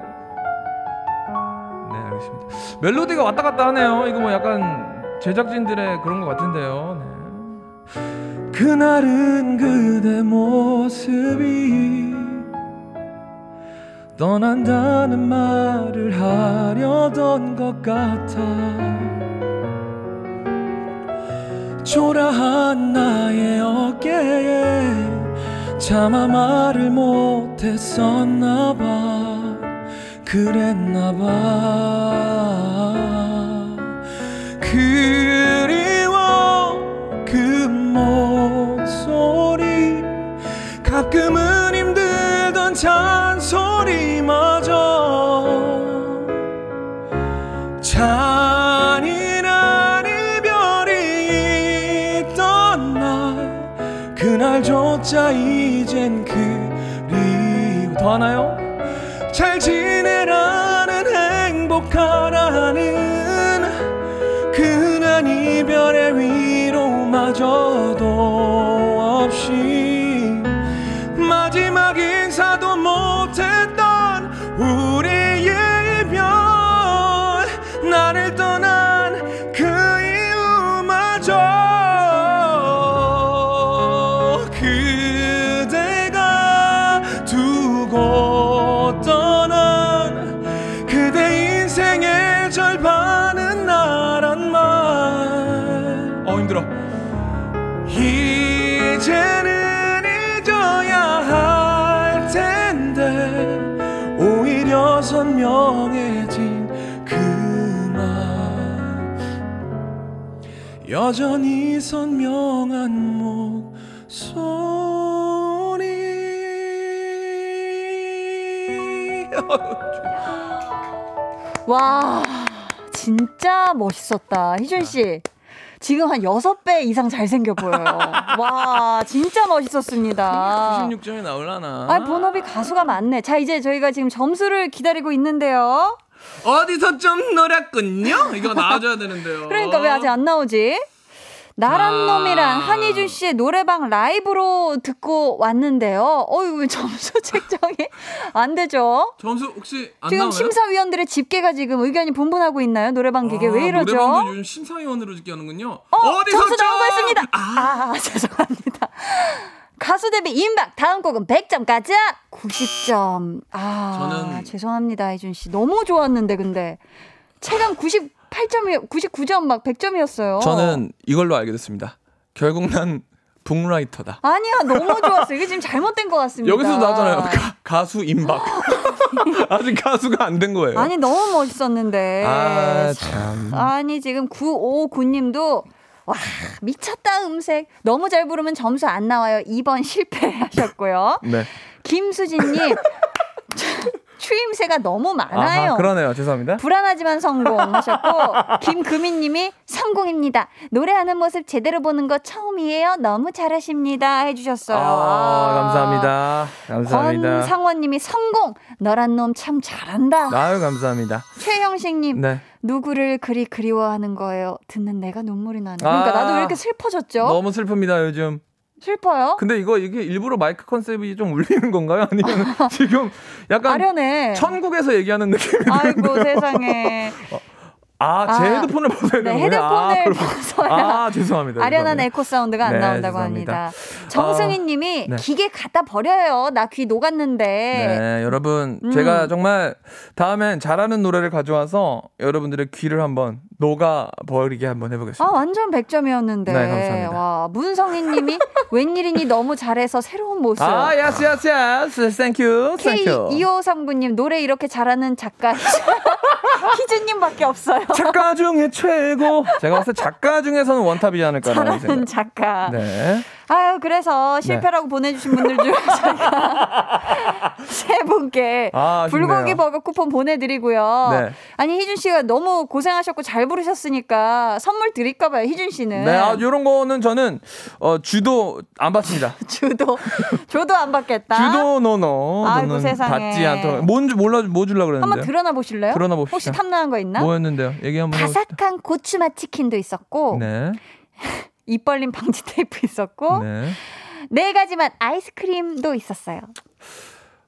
네 알겠습니다 멜로디가 왔다 갔다 하네요 이거 뭐 약간 제작진들의 그런 것 같은데요 네. 그날은 그대 모습이 떠난다는 말을 하려던 것 같아. 초라한 나의 어깨에 차마 말을 못했었나 봐. 그랬나 봐. 그리 가끔은 힘들던 잔소리마저 잔인한 이별이 있던 날 그날조차 이젠 그리워 더 하나요? 잘 지내라는 행복하라 여전히 선명한 목소리 [laughs] 와, 진짜 멋있었다. 희준 씨. 지금 한 6배 이상 잘생겨 보여요. [laughs] 와, 진짜 멋있었습니다. 96점이 나올라나? 아, 본업이 가수가 많네. 자, 이제 저희가 지금 점수를 기다리고 있는데요. 어디서 좀 놀았군요? 이거 나와줘야 되는데요. [laughs] 그러니까 왜 아직 안 나오지? 나란 자. 놈이란 한희준 씨의 노래방 라이브로 듣고 왔는데요. 어유 왜 점수 [laughs] 책정이 안 되죠? 점수 혹시 안 지금 나와요? 심사위원들의 집계가 지금 의견이 분분하고 있나요? 노래방 기계 왜 이러죠? 노래방도 요즘 심사위원으로 집계하는군요. 어, 어디서 점수 나온 거 좀- 있습니다. 아, 아, [laughs] 죄송합니다. 가수 데뷔 임박 다음 곡은 100점 가자 90점 아 저는- 죄송합니다 이준 씨 너무 좋았는데 근데 체감 98점이 99점 막 100점이었어요 저는 이걸로 알게 됐습니다. 결국 난 북라이터다. 아니야 너무 좋았어 이게 지금 잘못된 것 같습니다 여기서 나잖아요. 가, 수 임박. [laughs] 아직 가수가 안 된 거예요. 아니 너무 멋있었는데 아, 참. 아니 지금 959님도 와 미쳤다 음색 너무 잘 부르면 점수 안 나와요 2번 실패하셨고요 네. 김수진님 추임새가 너무 많아요. 아하, 그러네요. 죄송합니다. 불안하지만 성공 하셨고 [laughs] 김금희님이 성공입니다. 노래하는 모습 제대로 보는 거 처음이에요. 너무 잘하십니다. 해주셨어요. 아, 감사합니다. 감사합니다. 권상원님이 성공. 너란 놈 참 잘한다. 아유, 감사합니다. 최영식님 네. 누구를 그리 그리워하는 거예요. 듣는 내가 눈물이 나네. 그러니까 아. 나도 왜 이렇게 슬퍼졌죠? 너무 슬픕니다, 요즘. 슬퍼요? 근데 이거 이게 일부러 마이크 컨셉이 좀 울리는 건가요? 아니면 [laughs] 지금 약간 아련해. 천국에서 얘기하는 느낌이 아이고 세상에. [laughs] 아, 제 아, 헤드폰을 벗어야 네, 되는 거예요? 헤드폰을 아, 벗어야 아, 죄송합니다. 아련한. 에코 사운드가 안 네, 나온다고 죄송합니다. 합니다. 정승희 님이 네. 기계 갖다 버려요. 나 귀 녹았는데. 네, 여러분, 음. 제가 정말 다음엔 잘하는 노래를 가져와서 여러분들의 귀를 한번 녹아 버리게 한번 아, 해보겠습니다. 완전 100점이었는데. 네, 감사합니다. 와, 문성희 님이 [laughs] 웬일이니 너무 잘해서 새로운 모습. 아, yes, yes, yes. Thank you. Thank you. K2539 님, 노래 이렇게 잘하는 작가. 희준님밖에 없어요. 작가 중에 최고. 제가 봤을 때 작가 중에서는 원탑이지 않을까라는 생각. 작가. 네. 아유, 그래서 실패라고 보내주신 분들 중에 [laughs] 저희가 세 분께 아. 불고기 버거 쿠폰 보내드리고요. 네. 아니, 희준 씨가 너무 고생하셨고 잘 부르셨으니까 선물 드릴까봐요, 희준 씨는. 네, 아, 요런 거는 저는, 어, 주도 안 받습니다. [laughs] 주도, 조도 안 받겠다. 주도 노노. 아이고, 세상에. 받지 않도록. 뭔지 몰라, 뭐 주려고 그랬는데. 한번 드러나 보실래요? 드러나 봅시다. 혹시 탐나는 거 있나? 뭐였는데요? 얘기 한번. 바삭한 고추맛 치킨도 있었고, 네. 입 벌림 방지 [laughs] 테이프 있었고, 네. 네 가지 맛 아이스크림도 있었어요.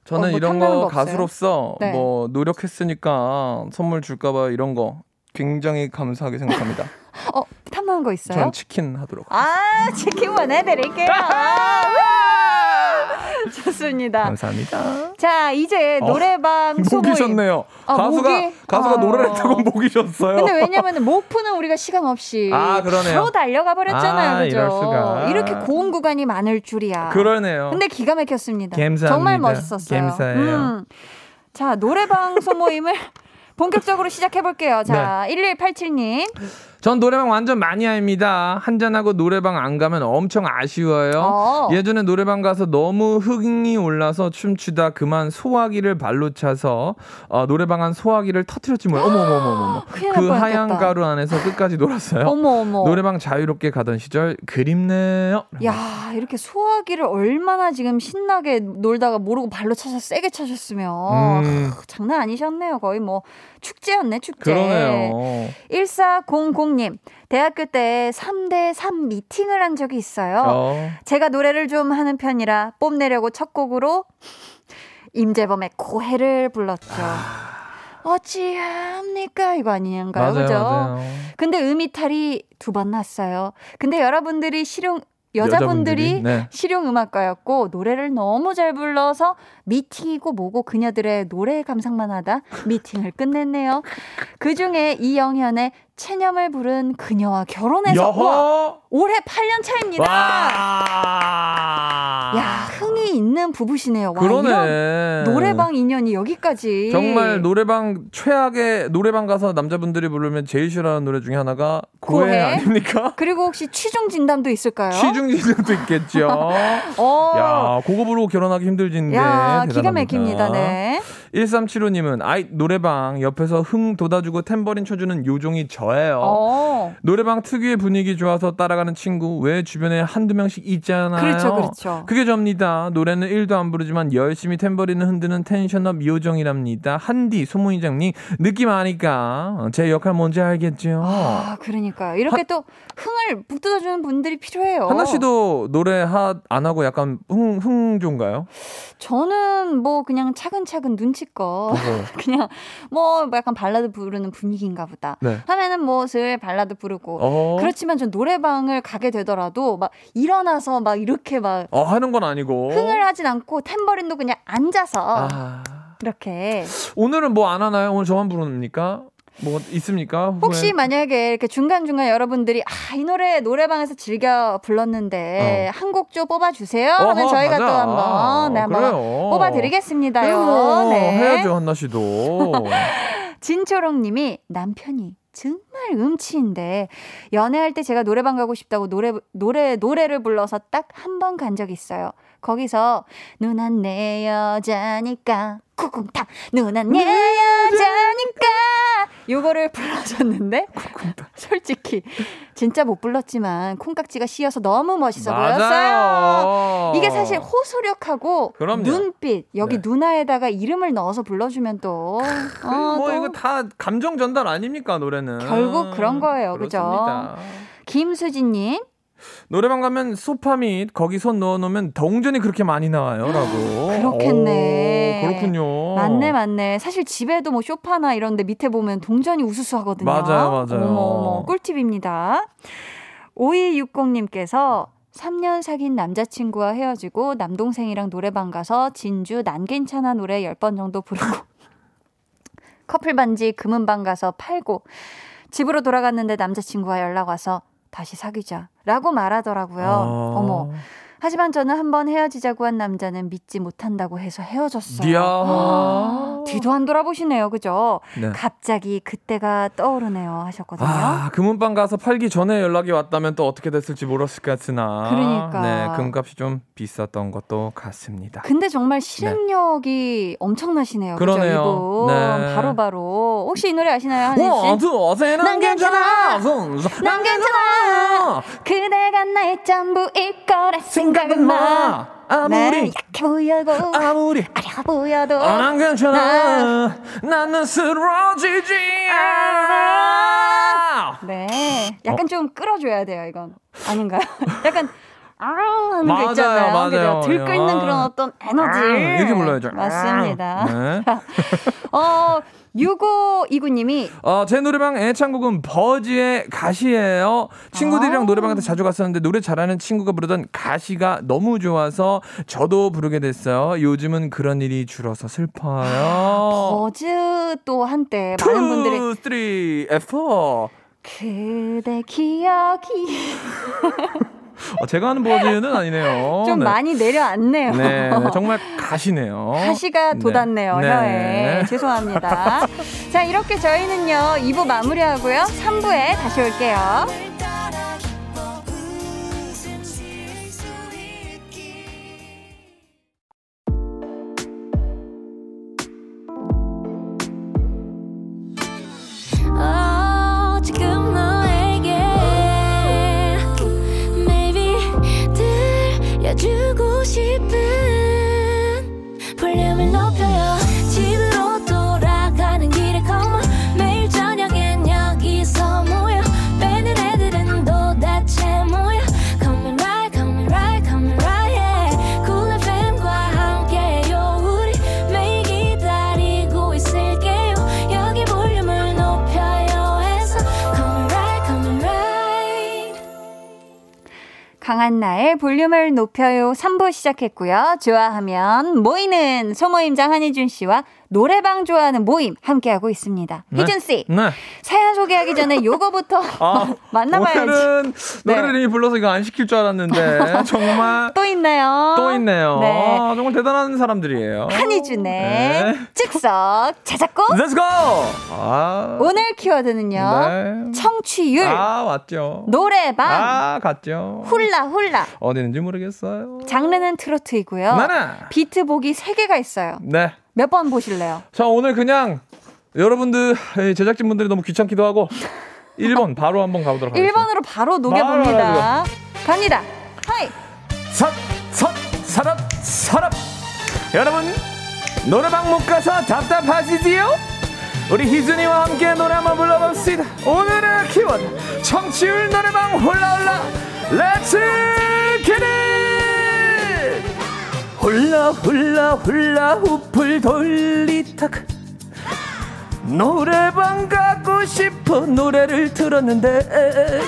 저는 어, 뭐 이런 탐나는 거거 없어요? 가수로서 네. 뭐 노력했으니까 선물 줄까봐 이런 거 굉장히 감사하게 생각합니다. [laughs] 어, 탐나는 거 있어요? 전 치킨 하도록. 아, 치킨 보내드릴게요. 아, 우와! [laughs] 좋습니다. 감사합니다. 자, 이제 어, 노래방 소모임. 목이셨네요. 아, 가수가 목이? 가수가 아. 노래를 했다고 목이셨어요. 근데 왜냐면은 목푸는 우리가 시간 없이 아, 그러네요. 바로 달려가 버렸잖아요. 아, 그죠? 이렇게 고음 구간이 많을 줄이야. 그러네요. 근데 기가 막혔습니다. 감사합니다. 정말 멋있었어요. 감사해요. 음. 자, 노래방 소모임을 [laughs] 본격적으로 시작해 볼게요. 자, 네. 1187님. 전 노래방 완전 마니아입니다. 한잔하고 노래방 안 가면 엄청 아쉬워요. 어. 예전에 노래방 가서 너무 흥이 올라서 춤추다 그만 소화기를 발로 차서 어, 노래방 안 소화기를 터트렸지 뭐예요. 어머 어머 어머 어머. [gasps] 큰일 날 그. 하얀 가루 안에서 끝까지 놀았어요. 어머 어머. 노래방 자유롭게 가던 시절 그립네요. 야, 이렇게 소화기를 얼마나 지금 신나게 놀다가 모르고 발로 차서 세게 차셨으면 음. 크, 장난 아니셨네요. 거의 뭐 축제였네, 축제. 그러네요. 1400 님, 대학교 때 3대 3 미팅을 한 적이 있어요. 어. 제가 노래를 좀 하는 편이라 뽐내려고 첫 곡으로 임재범의 고해를 불렀죠. 어찌합니까? 이거 아닌가요? 맞아요, 그죠? 맞아요. 근데 음이탈이 두 번 났어요. 근데 여러분들이 실용 여자분들이, 여자분들이, 네. 실용 음악가였고 노래를 너무 잘 불러서 미팅이고 뭐고 그녀들의 노래 감상만 하다 미팅을 끝냈네요. 그 중에 이영현의 체념을 부른 그녀와 결혼해서 여호. 올해 8년 차입니다. 와. 야 흥이 있는 부부시네요. 와, 그러네. 이런 노래방 인연이 여기까지. 정말 노래방 최악의 노래방 가서 남자분들이 부르면 제일 싫어하는 노래 중에 하나가 고해, 고해? 아닙니까? [laughs] 그리고 혹시 취중 진담도 있을까요? 취중지증도 있겠죠. [laughs] 어. 야, 부르고 결혼하기 힘들진데. 야, 기가 대단합니다. 막힙니다. 네. 1375님은 아이 노래방 옆에서 흥 돋아주고 탬버린 쳐주는 요종이 저예요. 어. 노래방 특유의 분위기 좋아서 따라가는 친구 왜 주변에 한두 명씩 있잖아요. 그렇죠, 그렇죠. 그게 접니다. 노래는 1도 안 부르지만 열심히 탬버린을 흔드는 텐션업 요정이랍니다. 한디 소문이장님 느낌 아니까 제 역할 뭔지 알겠죠? 아, 그러니까요. 이렇게 또 흥을 북돋아주는 분들이 필요해요. 한나 씨도 노래 하, 안 하고 약간 흥, 흥조인가요? 저는 뭐 그냥 차근차근 눈치 껏 [laughs] 그냥 뭐 약간 발라드 부르는 분위기인가 보다. 네. 하면은 뭐 슬 발라드 부르고. 어. 그렇지만 전 노래방을 가게 되더라도 막 일어나서 막 이렇게 막 어, 하는 건 아니고. 흥을 하진 않고 탬버린도 그냥 앉아서 아. 이렇게 오늘은 뭐 안 하나요? 오늘 저만 부릅니까? 뭐 있습니까? 혹시 후에? 만약에 이렇게 중간중간 여러분들이 아, 이 노래 노래방에서 즐겨 불렀는데 한곡 좀 뽑아 주세요. 하면 저희가 가자. 또 한번 네, 한번. 뽑아 드리겠습니다요. 네. 해야죠, 한나 씨도. [laughs] 진초롱 님이 남편이 정말 음치인데 연애할 때 제가 노래방 가고 싶다고 노래 노래 노래를 불러서 딱 한 번 간 적이 있어요. 거기서 누난 내 여자니까 쿵쿵탕 누난 내 여자니까 요거를 불러줬는데 [laughs] 솔직히 진짜 못 불렀지만 콩깍지가 씌어서 너무 멋있어 보였어요. 맞아요. 이게 사실 호소력하고 그럼요. 눈빛 여기 네. 누나에다가 이름을 넣어서 불러주면 또, 어, 뭐또 이거 다 감정 전달 아닙니까 노래는 결국 그런 거예요? 그렇습니다. 김수진님 노래방 가면 소파 및 거기 손 넣어놓으면 동전이 그렇게 많이 나와요라고. 그렇겠네. 오, 그렇군요. 맞네 맞네. 사실 집에도 뭐 쇼파나 이런데 밑에 보면 동전이 우수수 하거든요. 맞아요, 맞아요. 어머 어머 꿀팁입니다. 5260님께서 3년 사귄 남자친구와 헤어지고 남동생이랑 노래방 가서 진주 난 괜찮아 노래 10번 정도 부르고 [laughs] 커플 반지 금은방 가서 팔고 집으로 돌아갔는데 남자친구가 연락 와서 다시 사귀자 라고 말하더라고요. 아. 어머. 하지만 저는 한번 헤어지자고 한 남자는 믿지 못한다고 해서 헤어졌어요. 아, 뒤도 안 돌아보시네요. 그죠? 네. 갑자기 그때가 떠오르네요. 하셨거든요. 아, 금은방 가서 팔기 전에 연락이 왔다면 또 어떻게 됐을지 모르었을 것 같으나. 그러니까. 네, 금값이 좀 비쌌던 것도 같습니다. 근데 정말 실행력이 엄청나시네요. 그죠, 그러네요. 네. 바로 바로. 혹시 이 노래 아시나요? 한혜 씨? 원투 어세는 난 괜찮아. 난 괜찮아. 그대가 나의 전부일 거라 생각 은 마. 아무리 네, 약해 보여도 아무리 어려 보여도 아, 난 괜찮아. 나는 쓰러지지 않아. 네, 약간 좀 끌어줘야 돼요. 이건 아닌가요? [laughs] 약간 아 하는 거 있잖아요. 맞아요. 그죠? 들끓는 아. 그런 어떤 에너지 아, 이렇게 불러야죠. 맞습니다. 네. [laughs] 어 6529님이 어, 제 노래방 애창곡은 버즈의 가시예요. 친구들이랑 아. 노래방한테 자주 갔었는데 노래 잘하는 친구가 부르던 가시가 너무 좋아서 저도 부르게 됐어요. 요즘은 그런 일이 줄어서 슬퍼요. 버즈 또 한때 많은 분들이 2, 3, 4. 그대 기억이 어, [laughs] 제가 하는 버즈는 아니네요. [laughs] 좀 네. 많이 내려앉네요. 네, 정말 가시네요. 가시가 네. 돋았네요, 네. 혀에. 죄송합니다. [laughs] 자, 이렇게 저희는요, 2부 마무리하고요, 3부에 다시 올게요. 한 나의 볼륨을 높여요 3부 시작했고요. 좋아하면 모이는 소모임장 한희준 씨와 노래방 좋아하는 모임 함께하고 있습니다. 네. 희준 씨, 네. 사연 소개하기 전에 [laughs] 요거부터 아, [laughs] 만나봐야지. 오늘은 네. 노래를 이미 불러서 이거 안 시킬 줄 알았는데 [laughs] 정말 또 있나요? 또 있네요. 네. 아, 정말 대단한 사람들이에요. 한희준의 네. 즉석 자작곡 Let's go! 아, 오늘 키워드는요. 네. 청취율, 아, 왔죠. 노래방, 아, 갔죠. 올라, 올라 올라. 어디 있는지 모르겠어요. 장르는 트로트이고요. 나나. 비트 보기 3개가 있어요. 네. 몇 번 보실래요? 자, 오늘 그냥 여러분들 에, 제작진분들이 너무 귀찮기도 하고 1번 바로 한번 가보도록 하겠습니다. 1번으로 바로 녹여봅니다. 갑니다. Hi! sup, sup, what's up, what's up. 여러분, 노래방 못 가서 답답하시지요? 우리 희준이와 함께 노래 한번 불러봅시다. 오늘의 키워드, 청취율 노래방 홀라홀라, 렛츠 기릿! 홀라 홀라 홀라 후플 돌리다가 노래방 가고 싶어 노래를 들었는데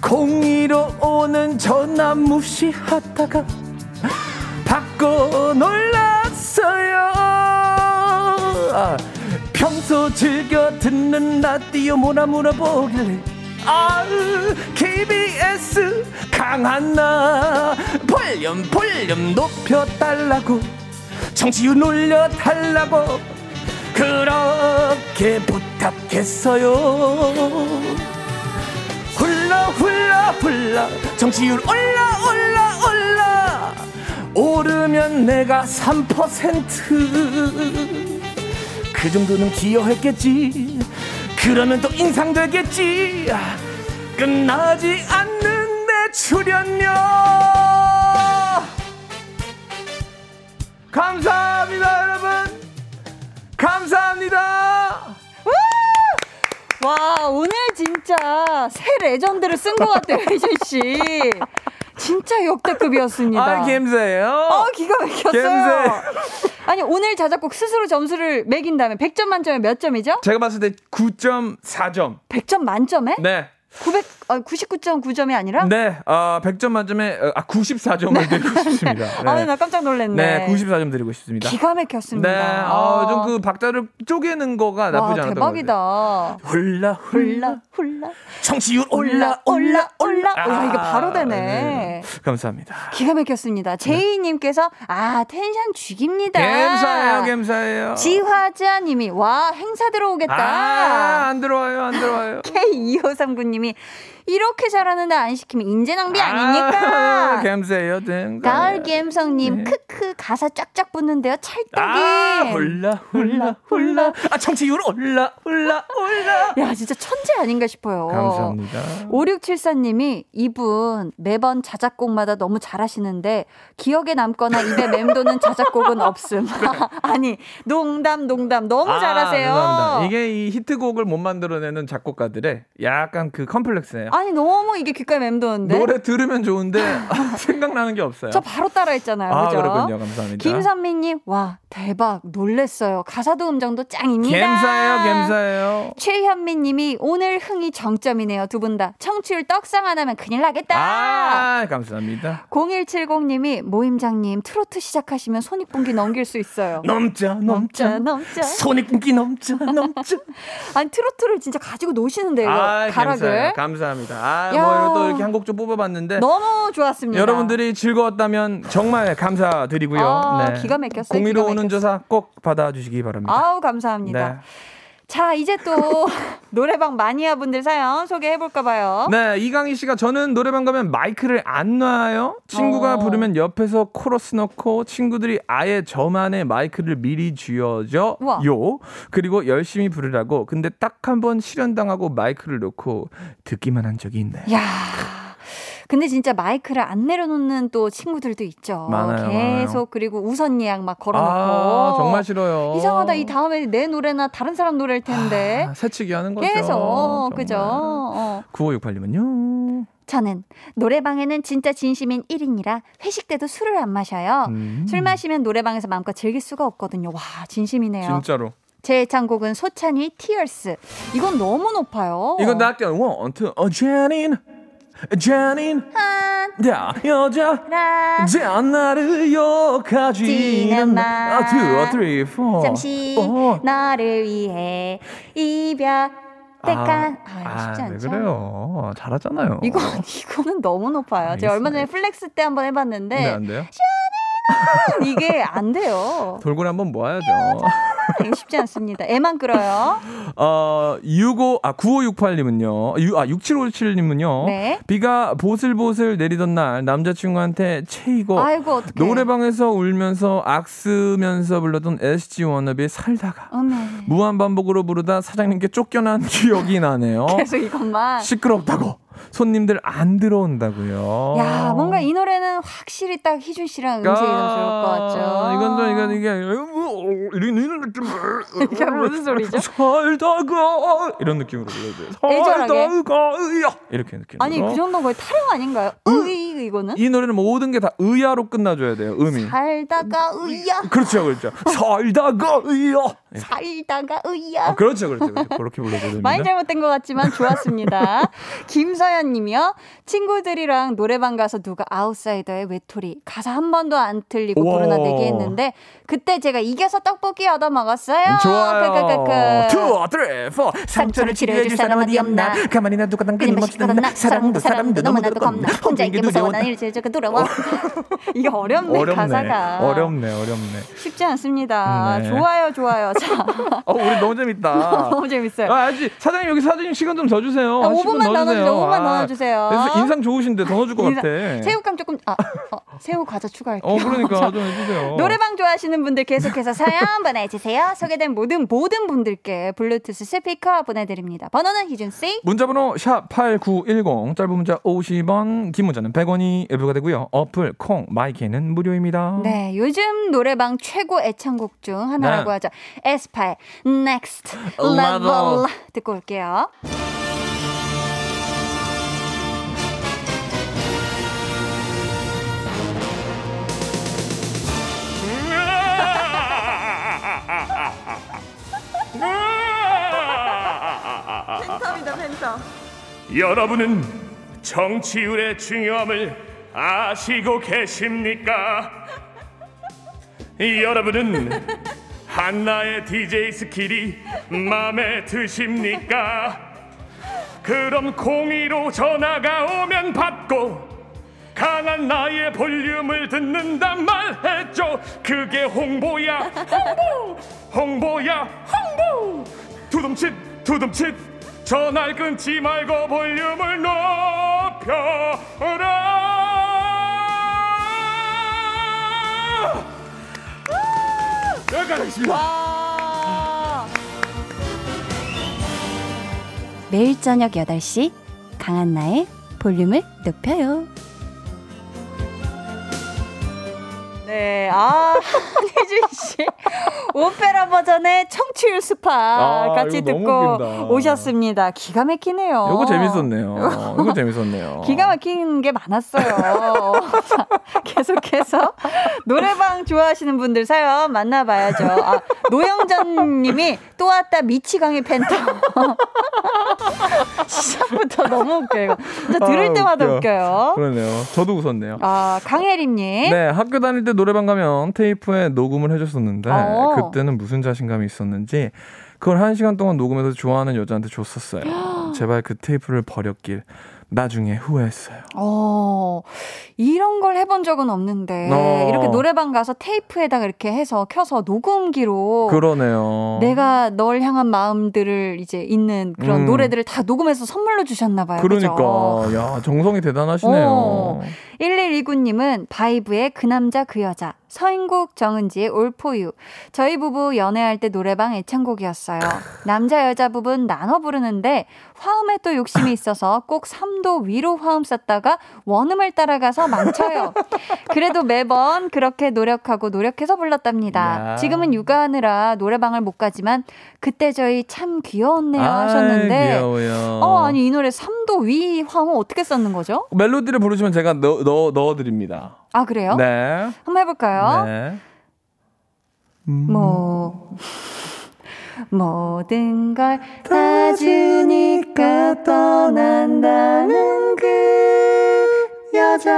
공이로 오는 전화 무시하다가 바꿔 놀랐어요. 아, 평소 즐겨 듣는 라디오 뭐라 물어보길래 아 KBS 강한나. 볼륨 볼륨 높여달라고. 정치율 올려달라고. 그렇게 부탁했어요. 훌라 훌라 훌라 정치율 올라 올라 올라. 오르면 내가 3%그 정도는 기여했겠지 그러면 또 인상되겠지. 끝나지 않는 내 출연료. 감사합니다 여러분. 감사합니다. 와, 오늘 진짜 새 레전드를 쓴 것 같아요, 혜진 씨. 진짜 역대급이었습니다. 아, 감사해요. 어, 기가 막혔어요. 감사해요. 아니, 오늘 자작곡 스스로 점수를 매긴다면 100점 만점에 몇 점이죠? 제가 봤을 때 9.4점. 100점 만점에? 네. 900, 어, 99.9점이 아니라? 네, 어, 100점 만점에 어, 아 94점을 드리고 싶습니다. 네. [laughs] 아, 나 깜짝 놀랐네. 네, 94점 드리고 싶습니다. 기가 막혔습니다. 네, 어, 좀그 박자를 쪼개는 거가 나쁘지 와, 않았던 대박이다. 것 같아요. 훌라 훌라, 훌라. 청취율 올라, 올라, 올라. 야, 이거 바로 되네. 네. 감사합니다. 기가 막혔습니다. 제이님께서, 아, 텐션 죽입니다. 감사해요, 감사해요. 지화자 님이, 와, 행사 들어오겠다. 아, 안 들어와요, 안 들어와요. [laughs] K2539님이, 이렇게 잘하는데 안 시키면 인재 낭비 아, 아닙니까? [laughs] 감사해요, 네. 가을 감성님, 네. 크크, 가사 쫙쫙 붙는데요. 찰떡이. 아, 올라, 올라, 올라. 아, 청취율 올라, 올라, 올라. 야, 진짜 천재 아닌가 싶어요. 감사합니다. 5674님이 이분 매번 자작곡마다 너무 잘하시는데 기억에 남거나 입에 맴도는 자작곡은 없음. [laughs] [laughs] 아니, 농담, 농담. 너무 아, 잘하세요. 감사합니다. 이게 이 히트곡을 못 만들어내는 작곡가들의 약간 그 컴플렉스예요. 아니, 너무 이게 귓가에 맴도는데. 노래 들으면 좋은데 [laughs] 생각나는 게 없어요. 저 바로 따라했잖아요. 아, 그죠? 그렇군요. 감사합니다. 김선미님, 와, 대박. 놀랬어요. 가사도 음정도 짱입니다. 감사해요, 감사해요. 최현미님이 오늘 흥이 정점이네요. 두 분 다. 청취율 떡상 안 하면 큰일 나겠다. 아, 감사합니다. 0170님이 모임장님 트로트 시작하시면 손익분기 넘길 수 있어요. 넘자 넘자 넘자 넘자. 손익분기 넘자 넘자 [laughs] 아니 트로트를 진짜 가지고 노시는데요. 아, 가락을. 감사합니다. 아, 야. 뭐 이거 또 이렇게 한 곡 좀 뽑아봤는데 너무 좋았습니다. 여러분들이 즐거웠다면 정말 감사드리고요. 아, 기가 막혔어요. 기가 오는. 조사 꼭 받아주시기 바랍니다. 아우 감사합니다. 네. 자 이제 또 [laughs] 노래방 마니아 분들 사연 소개해 볼까 봐요. 네, 이강희 씨가 저는 노래방 가면 마이크를 안 놔요. 친구가 어. 부르면 옆에서 코러스 넣고 친구들이 아예 저만의 마이크를 미리 쥐어줘 우와. 요. 그리고 열심히 부르라고. 근데 딱 한 번 실현당하고 마이크를 놓고 듣기만 한 적이 있네. 야. 근데 진짜 마이크를 안 내려놓는 또 친구들도 있죠. 많아요, 계속 많아요. 그리고 우선 예약 막 걸어놓고. 아, 정말 싫어요. 이상하다. 이 다음에 내 노래나 다른 사람 노래일 텐데. 아, 새치기 하는 거죠. 계속 그죠. 어. 9568님은요. 저는 노래방에는 진짜 진심인 1인이라 회식 때도 술을 안 마셔요. 음. 술 마시면 노래방에서 마음껏 즐길 수가 없거든요. 와, 진심이네요. 진짜로. 제 애창곡은 소찬휘 Tears. 이건 너무 높아요. 나 아까 one, two, 어, 잔인, 잔인, 한, 야, 여자, 라, 자, 나를 욕하지는 지는 마. 아, two, three, four. 잠시 어. 너를 위해 이별 때까 아, 아, 쉽지 왜 않죠. 그래요? 잘하잖아요. 이거 [laughs] 이거는 너무 높아요. 제가 얼마 전에 flex 때 한번 해봤는데 네, 안 돼요? [laughs] 이게 안 돼요. 돌고래 한번 모아야죠. [laughs] 쉽지 않습니다. 애만 끌어요. 어, 65, 아, 9568님은요. 유, 아, 6757님은요. 네. 비가 보슬보슬 내리던 날 남자친구한테 아이고, 어떡해. 노래방에서 울면서 악쓰면서 불렀던 SG 워너비의 살다가 어메. 무한 반복으로 부르다 사장님께 쫓겨난 기억이 나네요. [laughs] 계속 이것만. 시끄럽다고 손님들 안 들어온다고요. 야, 뭔가 이 노래는 확실히 딱 희준 씨랑 음색이 더 좋을 것 같죠. 이건 또 이건 이게 이런 이런 느낌. [laughs] 이게 무슨 소리죠? 살다가 이런 느낌으로 불러줘요. 살다가 이렇게 느낌. 아니, 그 정도는 거의 타령 아닌가요? 으이, 이거는? 이 노래는 모든 게 다 의야로 끝나줘야 돼요. 음이. 살다가 으야. 그렇죠, 그렇죠. 살다가 의야. 살다가 으야. 아, 그렇죠, 그렇죠, 그렇죠. 그렇게 불러줘야 됩니다. 많이 잘못된 것 같지만 좋았습니다. [laughs] 김서연 님이요. 친구들이랑 노래방 가서 누가 아웃사이더의 외톨이 가사 한 번도 안 틀리고 우와. 부르나 내기 했는데 그때 제가 이겨서 떡볶이 얻어 먹었어요. 좋아요. 크크크크. two, three, four. 상처를 치료해줄 사람 어디 없나? 가만히 놔두다간 끊임없이 덧나? 사랑도 사람도 너무나도 겁나. 혼자 있기 무서워 난 저그 돌아와. [laughs] 이게 어렵네, 어렵네. 가사가. 어렵네, 어렵네. 쉽지 않습니다. 네. 좋아요, 좋아요. 자, 어, 우리 너무 재밌다. [laughs] 너무 재밌어요. 아, 아직 사장님 여기 사장님 시간 좀 더 주세요. 아, 한 10분 5분만 더 넣어주세요. 넣어주세요. 5분만 더 아, 넣어주세요. 그래서 인상 좋으신데 더 넣어줄 것 같아. 새우깡 조금 아 어, 새우 과자 추가할게요. 어, 그러니까 [laughs] 좀 해주세요. 노래방 좋아하시는 분들 계속해서 사연 [laughs] 보내주세요. 소개된 모든 모든 분들께 블루투스 스피커 보내드립니다. 번호는 희준 씨. 문자번호 샵 #8910 짧은 문자 50원, 긴 문자는 100원이 부가 되고요. 어플 콩 마이크는 무료입니다. 네, 요즘 노래방 최고 애창곡 중 하나라고 네. 하죠. 에스파의 Next Level. Level 듣고 올게요. 여러분은 정치율의 중요함을 아시고 계십니까? [laughs] 여러분은 한나의 DJ skill이 마음에 드십니까? 그럼 공의로 전화가 오면 받고 강한 나의 볼륨을 듣는단 말했죠. 그게 홍보야 홍보! 홍보야 홍보! 두둠칫 두둠칫 전화를 끊지 말고 볼륨을 높여라 하겠습니다 매일 저녁 8시 강한나의 볼륨을 높여요. 네, 아, [laughs] 한혜준 씨. 오페라 버전의 청취율 스파 아, 같이 듣고. 오셨습니다. 기가 막히네요. 이거 재밌었네요. 이거 재밌었네요. 기가 막힌 게 많았어요. 자, [laughs] 계속해서 노래방 좋아하시는 분들 사연 만나봐야죠. 아, 노영전 님이 또 왔다 미치광이 팬터. [laughs] 시작부터 너무 웃겨요. 이거. 진짜 들을 아, 때마다 웃겨. 웃겨요. 그러네요. 저도 웃었네요. 아, 강혜림 님. 네, 학교 다닐 때 노래방 가면 테이프에 녹음을 해줬었는데 어. 그때는 무슨 자신감이 있었는지 그걸 한 시간 동안 녹음해서 좋아하는 여자한테 줬었어요. [gasps] 제발 그 테이프를 버렸길 나중에 후회했어요. 어, 이런 걸 해본 적은 없는데, 어. 이렇게 노래방 가서 테이프에다가 이렇게 해서 켜서 녹음기로 그러네요. 내가 널 향한 마음들을 이제 있는 그런 음. 노래들을 다 녹음해서 선물로 주셨나 봐요. 그러니까 그죠? 야 정성이 대단하시네요. 어. 1129님은 바이브의 그 남자 그 여자 서인국 정은지의 올포유 저희 부부 연애할 때 노래방 애창곡이었어요. 남자 여자 부분 나눠 부르는데 화음에 또 욕심이 있어서 꼭 3도 위로 화음 썼다가 원음을 따라가서 망쳐요. 그래도 매번 그렇게 노력하고 노력해서 불렀답니다. 야. 지금은 육아하느라 노래방을 못 가지만 그때 저희 참 귀여웠네요 아이, 하셨는데 귀여워요. 어 아니 이 노래 3도 위 화음 어떻게 썼는 거죠? 멜로디를 부르시면 제가 넣, 넣, 넣어드립니다. 아 그래요? 네. 한번 해볼까요? 네. 뭐 모든 걸 다 주니까 떠난다는 그 여자.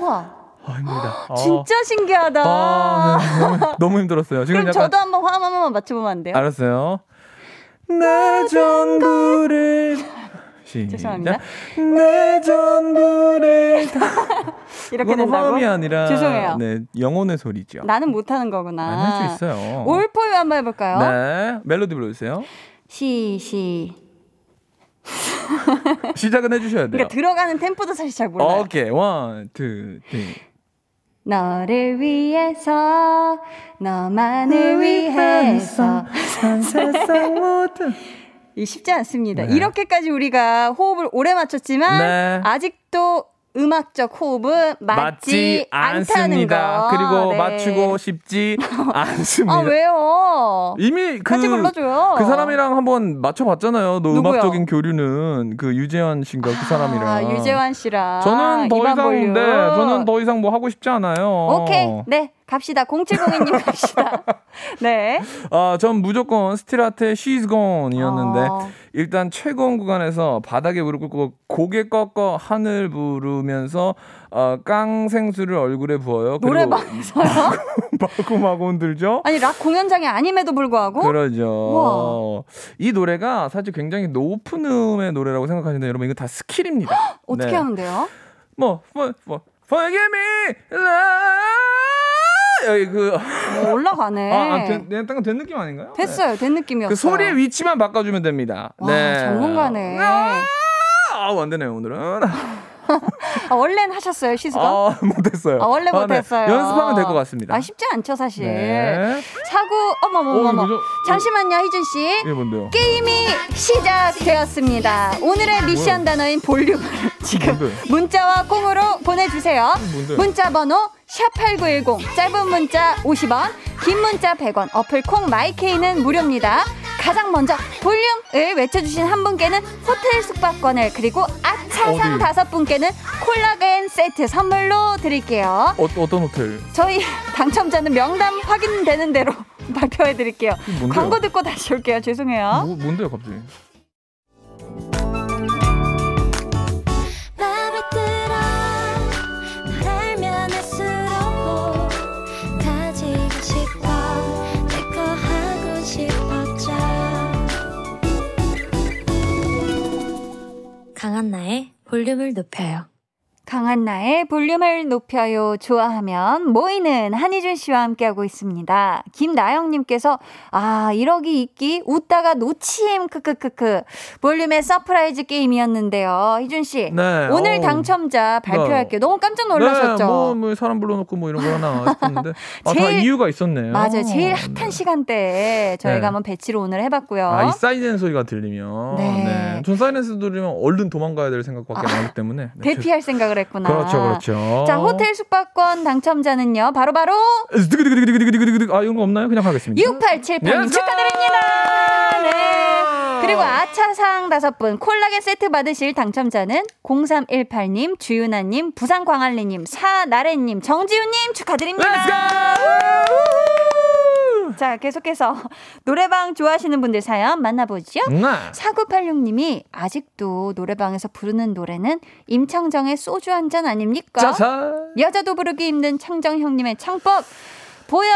와 아, 힘들다. [gasps] 어. 진짜 신기하다. 아, 네. 너무, 너무 힘들었어요. 지금 그럼 약간 저도 한번 화음 한 번만 맞춰보면 안 돼요? 알았어요. 내 전부를 [laughs] 시작. 죄송합니다. 내 전부를 다. [laughs] 이렇게 된다고? 화음이 아니라 죄송해요. 네, 영혼의 소리죠. 나는 못하는 거구나. 할수 있어요. All For You 한번 해볼까요? 네, 멜로디 불러주세요. 시, 시. [laughs] 시작은 해주셔야 돼요. 그러니까 들어가는 템포도 사실 잘 몰라요. 오케이, one, two, three. 너를 위해서, 너만을 위해서. 한 세상 모든 [laughs] 이 쉽지 않습니다. 네. 이렇게까지 우리가 호흡을 오래 맞췄지만 네. 아직도 음악적 호흡은 맞지, 맞지 않습니다. 거. 그리고 네. 맞추고 싶지 [laughs] 않습니다. 아 왜요? 이미 그, 같이 불러줘요. 그 사람이랑 한번 맞춰봤잖아요. 너 누구요? 음악적인 교류는 그 유재환 씨인가 그 사람이랑. 아, 유재환 씨랑 저는 더 이상 볼륨. 네, 저는 더 이상 뭐 하고 싶지 않아요. 오케이, 네 갑시다. 0702님 [laughs] 갑시다. 네. 아, 전 무조건 스틸하트의 She's Gone이었는데 어. 일단 최고음 구간에서 바닥에 무릎 꿇고 고개 꺾어 하늘 부르면서 어, 깡생수를 얼굴에 부어요. 노래방에서요? [laughs] 마구마구 흔들죠. 아니 락 공연장이 아님에도 불구하고 그러죠. 우와. 이 노래가 사실 굉장히 높은 음의 노래라고 생각하시는데 여러분 이거 다 skill입니다. [gasps] 어떻게 네. 하면 돼요? 뭐, 뭐, 뭐, forgive me, love. 여기 그, 어, 올라가네. 아, 아 된, 된, 된 느낌 아닌가요? 네. 됐어요. 된 느낌이었어요. 그 소리의 위치만 바꿔주면 됩니다. 와, 전문가네. 아, 안 되네요, 오늘은. [laughs] 아, 원래는 하셨어요, 시수가? 아, 못했어요. 아, 원래 아, 네. 못했어요. 연습하면 될 것 같습니다. 아, 쉽지 않죠, 사실. 네. 사구, 어머머머머. 어, 저- 잠시만요, 희준씨. 이게 뭔데요? 게임이 시작되었습니다. 오늘의 미션 단어인 볼륨을 [laughs] 지금 뭔데? 문자와 콩으로 보내주세요. 뭔데? 문자 번호 샵8910 짧은 문자 50원 긴 문자 100원 어플 콩 마이케이는 무료입니다. 가장 먼저 볼륨을 외쳐주신 한 분께는 호텔 숙박권을 그리고 아차상 어디? 다섯 분께는 콜라겐 세트 선물로 드릴게요. 어, 어떤 호텔? 저희 당첨자는 명단 확인되는 대로 [laughs] 발표해 드릴게요. 광고 듣고 다시 올게요. 죄송해요. 뭐, 뭔데요, 갑자기? 강한나의 볼륨을 높여요 강한 나의 볼륨을 높여요 좋아하면 모이는 한희준 씨와 함께하고 있습니다. 김나영님께서 아 1억이 있기 웃다가 놓침 크크크크 볼륨의 surprise 게임이었는데요. 희준 씨 네. 오늘 어우. 당첨자 발표할게요. 너무 깜짝 놀라셨죠? 네, 뭐, 뭐 사람 불러놓고 뭐 이런 거 하나 싶었는데 [laughs] 아, 다 제일- 이유가 있었네요. 맞아요. 제일 핫한 네. 시간대에 저희가 네. 한번 배치를 오늘 해봤고요. 아, 이 사이렌 소리가 들리면 네. 네. 전 사이렌 소리 들리면 얼른 도망가야 될 생각밖에 안 하기 때문에 네, 대피할 생각을 했구나. 그렇죠, 그렇죠. 자 호텔 숙박권 당첨자는요. 바로 바로 드그드그드그드그드그드그 아 이런 거 없나요? 그냥 하겠습니다. 6878님 Let's go! 축하드립니다. 네. 그리고 아차상 다섯 분 콜라겐 세트 받으실 당첨자는 0318님, 주윤아님, 부산 광안리님, 사나래님, 정지훈님 축하드립니다. Go! 자, 계속해서 [laughs] 노래방 좋아하시는 분들 사연 만나보죠. 네. 4986님이 아직도 노래방에서 부르는 노래는 임창정의 소주 한 잔 아닙니까? 짜자. 여자도 부르기 힘든 창정 형님의 창법 보여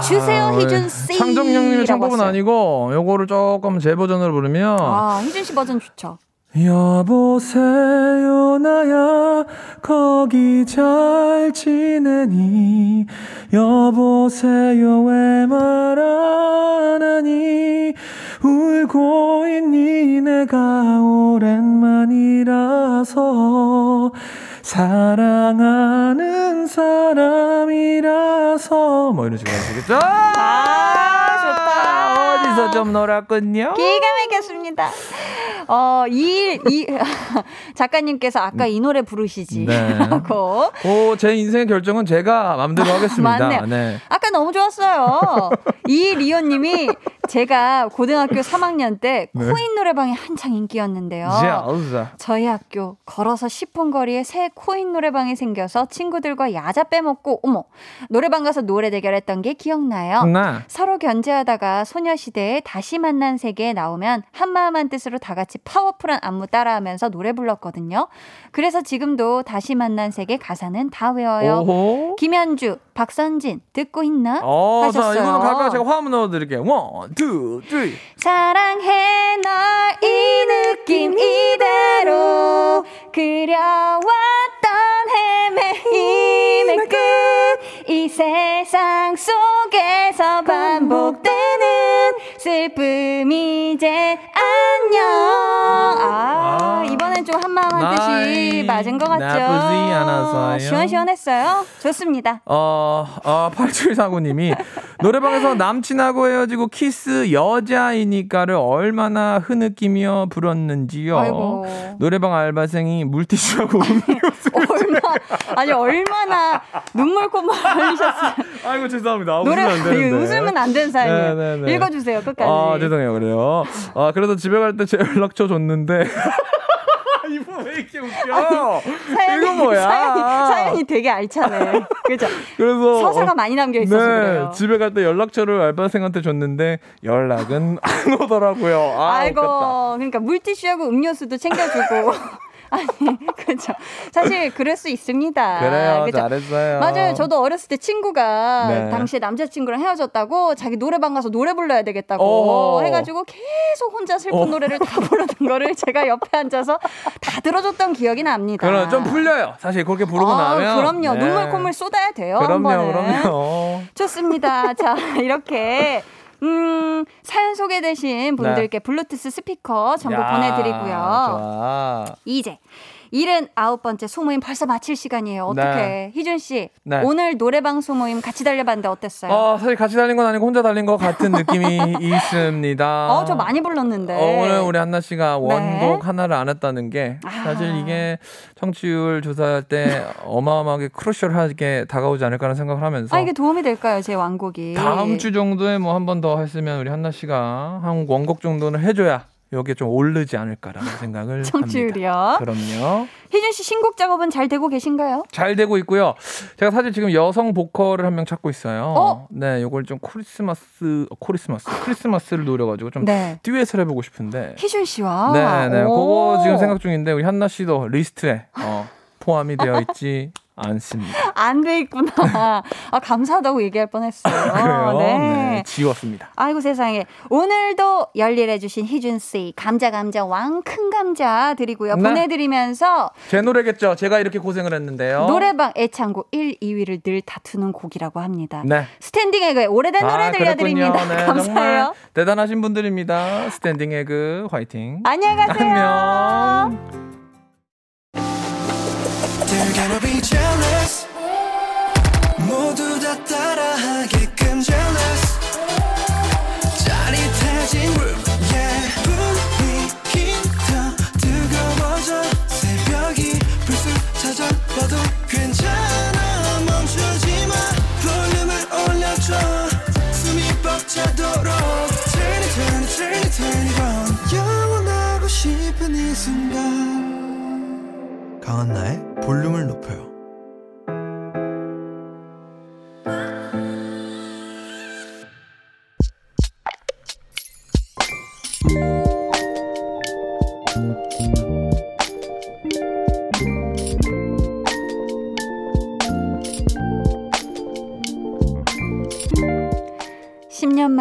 주세요 희준 씨. 아, 창정 형님의 창법은 왔어요. 아니고 요거를 조금 제 버전으로 부르면 아 희준 씨 버전 좋죠. 여보세요 나야. 거기 잘 지내니? 여보세요 왜 말 안 하니? 울고 있니? 내가 오랜만이라서 사랑하는 사람이라서 뭐 이런 식으로 하시겠죠? 아, 좋다. 어디서 좀 놀았군요. 기가 막혔습니다. 어, 2일, 이, [laughs] 작가님께서 아까 이 노래 부르시지. 네. 하고. 오, 제 인생의 결정은 제가 마음대로 하겠습니다. 맞네요. 네. 아까 너무 좋았어요. 이 리오 님이 제가 고등학교 3학년 때 [laughs] 네. 코인 노래방이 한창 인기였는데요. 저희 학교 걸어서 10분 거리에 새 코인 노래방이 생겨서 친구들과 야자 빼먹고 어머 노래방 가서 노래 대결했던 게 기억나요. 나. 서로 견제하다가 소녀시대에 다시 만난 세계에 나오면 한마음 한 뜻으로 다 같이 파워풀한 안무 따라하면서 노래 불렀거든요. 그래서 지금도 다시 만난 세계 가사는 다 외워요. 오호. 김현주, 박선진 듣고 있나? 어, 자, 하셨어요. 이거는 갈까 제가 화음 넣어드릴게요. one, two, Three. 사랑해 널 이 느낌 이대로 그려왔던 헤매임의 끝 이 세상 속에서 반복되는 슬픔 이제 안녕 아, 아. 이번 엔좀 한마음 나이. 맞은 것 같죠 나쁘지 않았어요. 시원시원했어요 좋습니다 어, 어, 8749님이 노래방에서 남친하고 헤어지고 키스 여자이니까를 얼마나 흐느끼며 불었는지요. 아이고. 노래방 알바생이 물티슈하고 음료수. 얼마 아니 얼마나 눈물 콧물 흘리셨어요 아이고 죄송합니다. 노래 웃으면 안. 웃으면 안 되는 사연이에요. 네, 네, 네. 읽어주세요 끝까지. 아 죄송해요 그래요. 아 그래도 집에 갈 때 제 연락처 줬는데. 이거 왜 이렇게 웃겨? 사연이, 이거 뭐야? 사연이, 사연 이 되게 알차네. 그죠? [laughs] 그래서 서사가 많이 남겨 있어서 네, 그래요. 집에 갈 때 연락처를 알바생한테 줬는데 연락은 안 오더라고요. 아, 웃겼다. 그러니까 물티슈하고 음료수도 챙겨주고. [laughs] 아니, [laughs] 그죠. 사실 그럴 수 있습니다. 그래요, 그죠? 잘했어요. 맞아요. 저도 어렸을 때 친구가 네. 당시에 남자친구랑 헤어졌다고 자기 노래방 가서 노래 불러야 되겠다고 어. 해가지고 계속 혼자 슬픈 어. 노래를 다 부르는 거를 제가 옆에 앉아서 다 들어줬던 기억이 납니다. 그럼 좀 풀려요. 사실 그렇게 부르고 아, 나면. 그럼요. 네. 눈물 콧물 쏟아야 돼요. 한 그럼요. 그럼요. 좋습니다. 자, 이렇게 음, 사연 소개되신 분들께 블루투스 스피커 전부 보내드리고요. 좋아. 이제 79번째 소모임 벌써 마칠 시간이에요. 어떻게? 네. 희준 씨, 네. 오늘 노래방 소모임 같이 달려봤는데 어땠어요? 어, 사실 같이 달린 건 아니고 혼자 달린 것 같은 [laughs] 느낌이 있습니다. 어, 저 많이 불렀는데. 어, 오늘 우리 한나 씨가 원곡 네. 하나를 안 했다는 게 사실 아. 이게 청취율 조사할 때 어마어마하게 크루셜하게 다가오지 않을까라는 생각을 하면서 아, 이게 도움이 될까요? 제 완곡이. 다음 주 정도에 뭐 한 번 더 했으면 우리 한나 씨가 한 원곡 정도는 해줘야 여기에 좀 오르지 않을까라는 [laughs] 생각을 청취율이요. 합니다. 그럼요. 희준 씨 신곡 작업은 잘 되고 계신가요? 잘 되고 있고요. 제가 사실 지금 여성 보컬을 한 명 찾고 있어요. 어? 네, 요걸 좀 크리스마스, 어, 크리스마스, 크리스마스를 노려가지고 좀 네. 듀엣을 해보고 싶은데. 희준 씨와. 네, 네, 오. 그거 지금 생각 중인데 우리 한나 씨도 리스트에 어, 포함이 되어 있지 않습니다. 안 돼 있구나. 아, 감사하다고 얘기할 뻔했어요. 그래요? 네. 네, 지웠습니다. 아이고 세상에. 오늘도 열일해주신 희준씨, 감자, 감자, 왕 큰 감자 드리고요. 네. 보내드리면서 제 노래겠죠. 제가 이렇게 고생을 했는데요. 노래방 애창곡 1, 2위를 늘 다투는 곡이라고 합니다. 네. 스탠딩 에그의 오래된 노래 들려드립니다. 네, [laughs] 감사해요. 대단하신 분들입니다. 스탠딩 에그 화이팅. 안녕히 가세요. 안녕. 강한나의 볼륨을 높여요.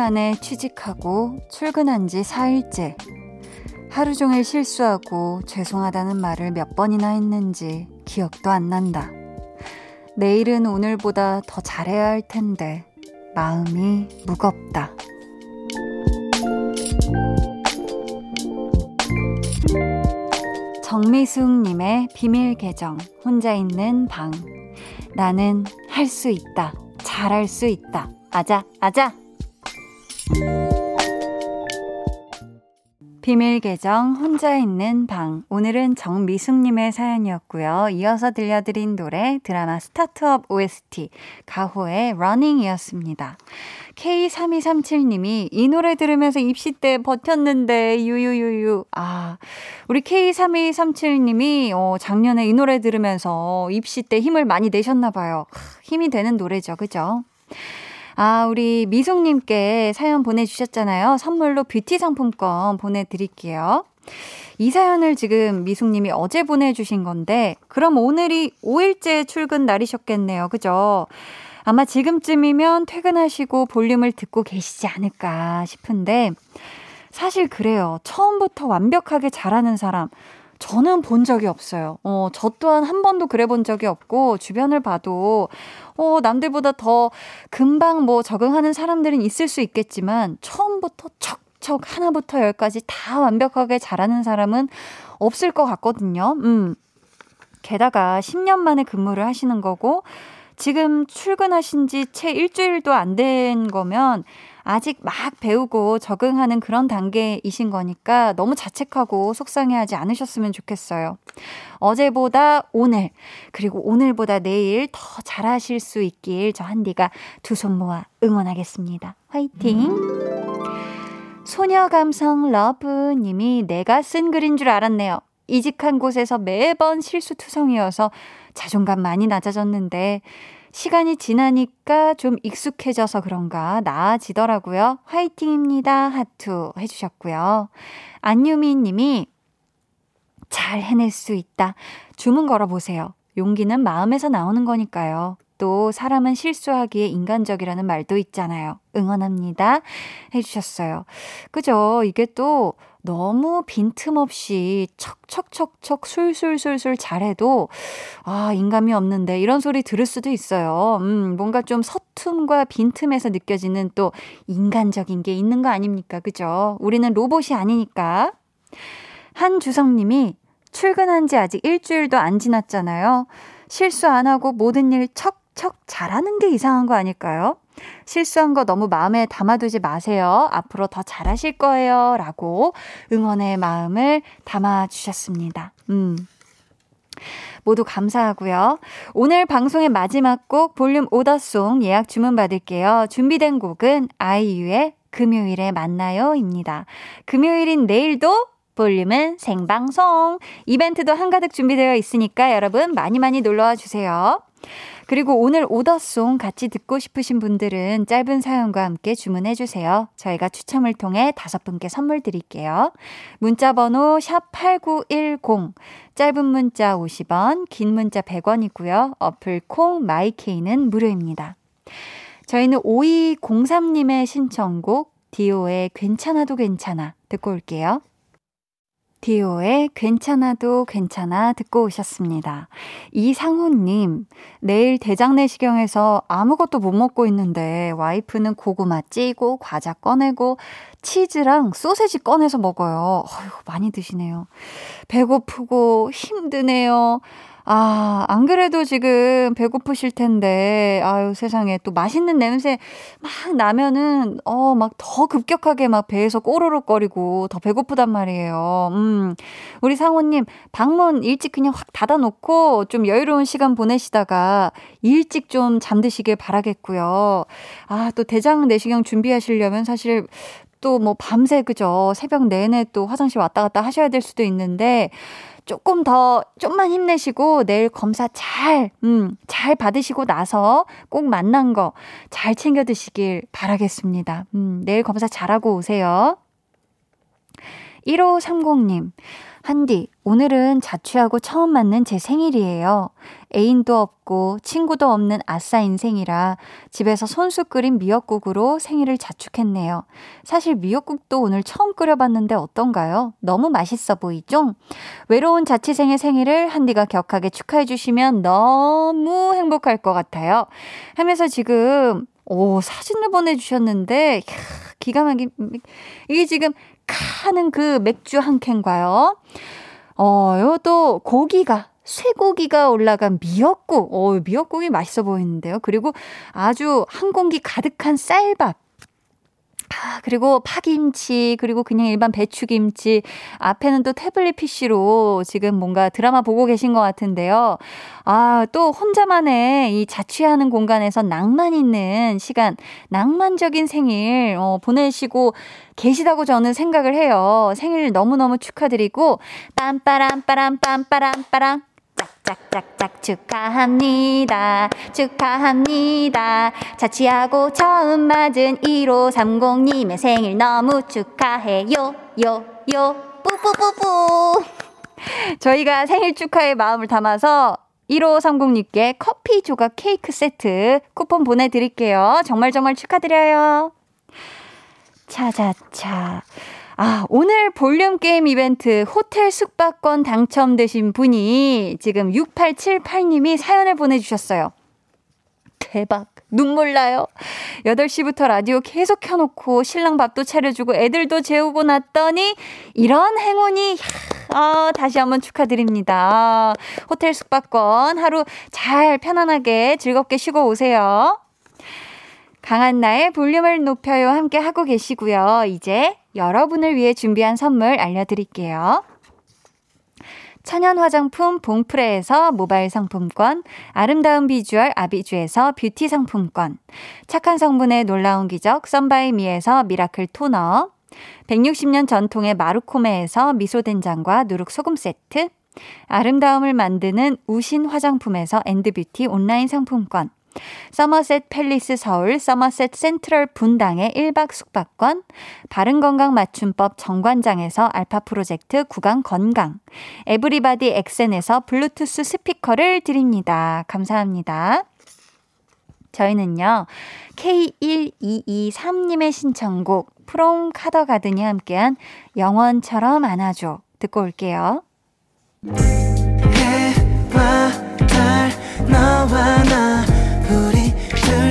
만에 취직하고 출근한 지 4일째. 하루 종일 실수하고 죄송하다는 말을 몇 번이나 했는지 기억도 안 난다. 내일은 오늘보다 더 잘해야 할 텐데 마음이 무겁다. 정미숙님의 비밀 계정 혼자 있는 방 나는 할 수 있다 잘할 수 있다 아자 아자 비밀 계정 혼자 있는 방. 오늘은 정미숙님의 사연이었고요. 이어서 들려드린 노래 드라마 스타트업 OST 가호의 러닝이었습니다. K3237님이 이 노래 들으면서 입시 때 버텼는데 유유유유. 아 우리 K3237님이 어, 작년에 이 노래 들으면서 입시 때 힘을 많이 내셨나 봐요. 힘이 되는 노래죠. 그죠 아, 우리 미숙님께 사연 보내주셨잖아요. 선물로 뷰티 상품권 보내드릴게요. 이 사연을 지금 미숙님이 어제 보내주신 건데, 그럼 오늘이 5일째 출근 날이셨겠네요. 그죠? 아마 지금쯤이면 퇴근하시고 볼륨을 듣고 계시지 않을까 싶은데, 사실 그래요. 처음부터 완벽하게 잘하는 사람, 저는 본 적이 없어요. 어, 저 또한 한 번도 그래 본 적이 없고, 주변을 봐도, 어, 남들보다 더 금방 뭐 적응하는 사람들은 있을 수 있겠지만, 처음부터 척척 하나부터 열까지 다 완벽하게 잘하는 사람은 없을 것 같거든요. 음. 게다가 10년 만에 근무를 하시는 거고, 지금 출근하신 지 채 일주일도 안 된 거면 아직 막 배우고 적응하는 그런 단계이신 거니까 너무 자책하고 속상해하지 않으셨으면 좋겠어요. 어제보다 오늘, 그리고 오늘보다 내일 더 잘하실 수 있길 저 한디가 두 손 모아 응원하겠습니다. 화이팅! 소녀 감성 러브님이 내가 쓴 글인 줄 알았네요. 이직한 곳에서 매번 실수투성이어서 자존감 많이 낮아졌는데 시간이 지나니까 좀 익숙해져서 그런가 나아지더라고요. 화이팅입니다. 하트 해주셨고요. 안유미 님이 잘 해낼 수 있다. 주문 걸어보세요. 용기는 마음에서 나오는 거니까요. 또 사람은 실수하기에 인간적이라는 말도 있잖아요. 응원합니다. 해주셨어요. 그죠? 이게 또 너무 빈틈없이 척척척척 술술술술 잘해도 아 인감이 없는데 이런 소리 들을 수도 있어요. 음 뭔가 좀 서툼과 빈틈에서 느껴지는 또 인간적인 게 있는 거 아닙니까? 그죠? 우리는 로봇이 아니니까. 한주성님이 출근한 지 아직 일주일도 안 지났잖아요. 실수 안 하고 모든 일 척 척 잘하는 게 이상한 거 아닐까요? 실수한 거 너무 마음에 담아두지 마세요. 앞으로 더 잘하실 거예요. 라고 응원의 마음을 담아주셨습니다. 음. 모두 감사하고요. 오늘 방송의 마지막 곡 볼륨 오더송 예약 주문 받을게요. 준비된 곡은 아이유의 금요일에 만나요입니다. 금요일인 내일도 볼륨은 생방송 이벤트도 한가득 준비되어 있으니까 여러분 많이 많이 놀러와 주세요. 그리고 오늘 오더송 같이 듣고 싶으신 분들은 짧은 사연과 함께 주문해 주세요. 저희가 추첨을 통해 다섯 분께 선물 드릴게요. 문자 번호 샵8910 짧은 문자 50원, 긴 문자 100원이고요. 어플 콩 마이케이는 무료입니다. 저희는 5203님의 신청곡 디오의 괜찮아도 괜찮아 듣고 올게요. 디오의 괜찮아도 괜찮아 듣고 오셨습니다. 이상훈님, 내일 대장내시경에서 아무것도 못 먹고 있는데 와이프는 고구마 찌고 과자 꺼내고 치즈랑 소세지 꺼내서 먹어요. 어휴, 많이 드시네요. 배고프고 힘드네요. 아, 안 그래도 지금 배고프실 텐데, 아유, 세상에, 또 맛있는 냄새 막 나면은, 어, 막 더 급격하게 막 배에서 꼬르륵거리고 더 배고프단 말이에요. 음, 우리 상호님, 방문 일찍 그냥 확 닫아놓고 좀 여유로운 시간 보내시다가 일찍 좀 잠드시길 바라겠고요. 아, 또 대장 내시경 준비하시려면 사실 또 뭐 밤새 그죠? 새벽 내내 또 화장실 왔다 갔다 하셔야 될 수도 있는데, 조금 더, 좀만 힘내시고, 내일 검사 잘, 음, 잘 받으시고 나서 꼭 만난 거 잘 챙겨 드시길 바라겠습니다. 음, 내일 검사 잘하고 오세요. 1530님, 한디, 오늘은 자취하고 처음 맞는 제 생일이에요. 애인도 없고 친구도 없는 아싸 인생이라 집에서 손수 끓인 미역국으로 생일을 자축했네요. 사실 미역국도 오늘 처음 끓여봤는데 어떤가요? 너무 맛있어 보이죠? 외로운 자취생의 생일을 한디가 격하게 축하해주시면 너무 행복할 것 같아요. 하면서 지금, 오, 사진을 보내주셨는데, 이야, 기가 막힌, 이게 지금 카는 그 맥주 한 캔과요. 어, 요또 고기가 쇠고기가 올라간 미역국. 어, 미역국이 맛있어 보이는데요. 그리고 아주 한 공기 가득한 쌀밥. 아, 그리고 파김치, 그리고 그냥 일반 배추김치. 앞에는 또 태블릿 PC로 지금 뭔가 드라마 보고 계신 것 같은데요. 아, 또 혼자만의 이 자취하는 공간에서 낭만 있는 시간, 낭만적인 생일, 어, 보내시고 계시다고 저는 생각을 해요. 생일 너무너무 축하드리고, 빰빠람, 빠람, 빰빠람, 빠람. 짝짝짝짝 축하합니다. 축하합니다. 자취하고 처음 맞은 1530님의 생일 너무 축하해요. 요, 요, 뿌뿌뿌뿌. 저희가 생일 축하의 마음을 담아서 1530님께 커피 조각 케이크 세트 쿠폰 보내드릴게요. 정말 정말 축하드려요. 차자차. 아, 오늘 볼륨 게임 이벤트 호텔 숙박권 당첨되신 분이 지금 6878님이 사연을 보내주셨어요. 대박. 눈물 나요. 8시부터 라디오 계속 켜놓고 신랑 밥도 차려주고 애들도 재우고 났더니 이런 행운이, 아, 다시 한번 축하드립니다. 호텔 숙박권 하루 잘 편안하게 즐겁게 쉬고 오세요. 강한나의 볼륨을 높여요 함께 하고 계시고요. 이제 여러분을 위해 준비한 선물 알려드릴게요. 천연 화장품 봉프레에서 모바일 상품권, 아름다운 비주얼 아비주에서 뷰티 상품권, 착한 성분의 놀라운 기적 썬바이미에서 미라클 토너, 160년 전통의 마루코메에서 미소된장과 누룩소금 세트, 아름다움을 만드는 우신 화장품에서 엔드뷰티 온라인 상품권, 서머셋 팰리스 서울 서머셋 센트럴 분당의 1박 숙박권, 바른건강 맞춤법 정관장에서 알파 프로젝트 구강 건강, 에브리바디 엑센에서 블루투스 스피커를 드립니다. 감사합니다. 저희는요, K1223님의 신청곡, 프롬 카더가든이 함께한 영원처럼 안아줘. 듣고 올게요. 해와 달 너와 나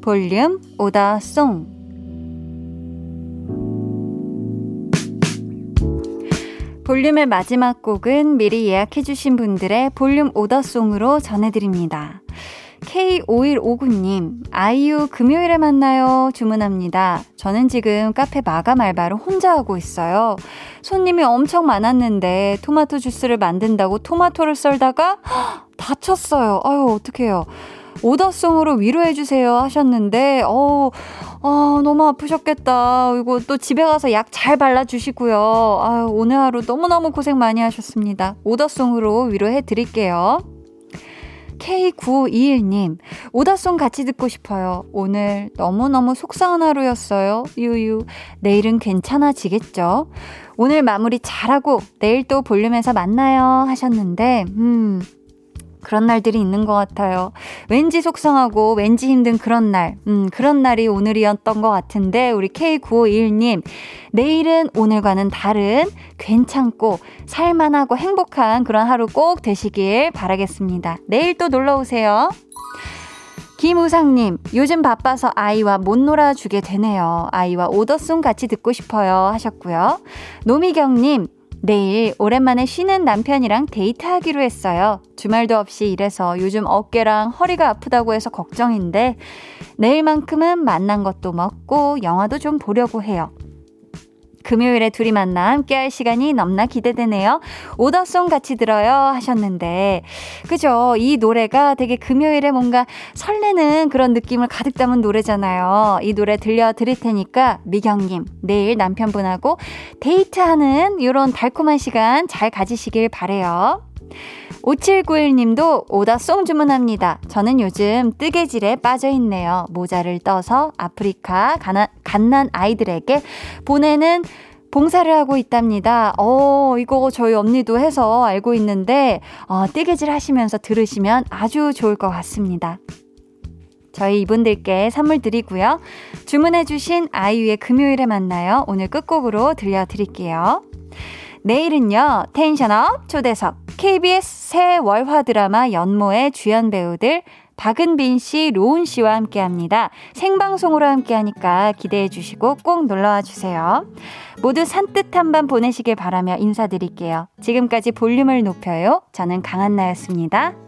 볼륨 오더송. 볼륨의 마지막 곡은 미리 예약해주신 분들의 볼륨 오더송으로 전해드립니다. K5159님, 아이유 금요일에 만나요. 주문합니다. 저는 지금 카페 마감 알바를 혼자 하고 있어요. 손님이 엄청 많았는데 토마토 주스를 만든다고 토마토를 썰다가 헉, [gasps] 다쳤어요. 아유, 어떡해요. 오더송으로 위로해주세요 하셨는데, 어, 어, 너무 아프셨겠다. 이거 또 집에 가서 약 잘 발라주시고요. 아유, 오늘 하루 너무너무 고생 많이 하셨습니다. 오더송으로 위로해드릴게요. K921님, 오다송 같이 듣고 싶어요. 오늘 너무너무 속상한 하루였어요. 유유. 내일은 괜찮아지겠죠? 오늘 마무리 잘하고 내일 또 볼륨에서 만나요. 하셨는데, 음, 그런 날들이 있는 것 같아요. 왠지 속상하고 왠지 힘든 그런 날, 음, 그런 날이 오늘이었던 것 같은데, 우리 K951님, 내일은 오늘과는 다른 괜찮고 살만하고 행복한 그런 하루 꼭 되시길 바라겠습니다. 내일 또 놀러 오세요. 김우상님, 요즘 바빠서 아이와 못 놀아주게 되네요. 아이와 오더송 같이 듣고 싶어요. 하셨고요. 노미경님, 내일 오랜만에 쉬는 남편이랑 데이트하기로 했어요. 주말도 없이 일해서 요즘 어깨랑 허리가 아프다고 해서 걱정인데 내일만큼은 만난 것도 먹고 영화도 좀 보려고 해요. 금요일에 둘이 만나 함께 할 시간이 넘나 기대되네요. 오더송 같이 들어요 하셨는데 그죠? 이 노래가 되게 금요일에 뭔가 설레는 그런 느낌을 가득 담은 노래잖아요. 이 노래 들려드릴 테니까 미경님 내일 남편분하고 데이트하는 이런 달콤한 시간 잘 가지시길 바래요. 5791님도 오다송 주문합니다. 저는 요즘 뜨개질에 빠져있네요. 모자를 떠서 아프리카 가난, 갓난 아이들에게 보내는 봉사를 하고 있답니다. 어, 이거 저희 언니도 해서 알고 있는데, 어, 뜨개질 하시면서 들으시면 아주 좋을 것 같습니다. 저희 이분들께 선물 드리고요. 주문해주신 아이유의 금요일에 만나요. 오늘 끝곡으로 들려드릴게요. 내일은요, 텐션업 초대석, KBS 새 월화 드라마 연모의 주연 배우들, 박은빈 씨, 로운 씨와 함께 합니다. 생방송으로 함께 하니까 기대해 주시고 꼭 놀러와 주세요. 모두 산뜻한 밤 보내시길 바라며 인사드릴게요. 지금까지 볼륨을 높여요. 저는 강한나였습니다.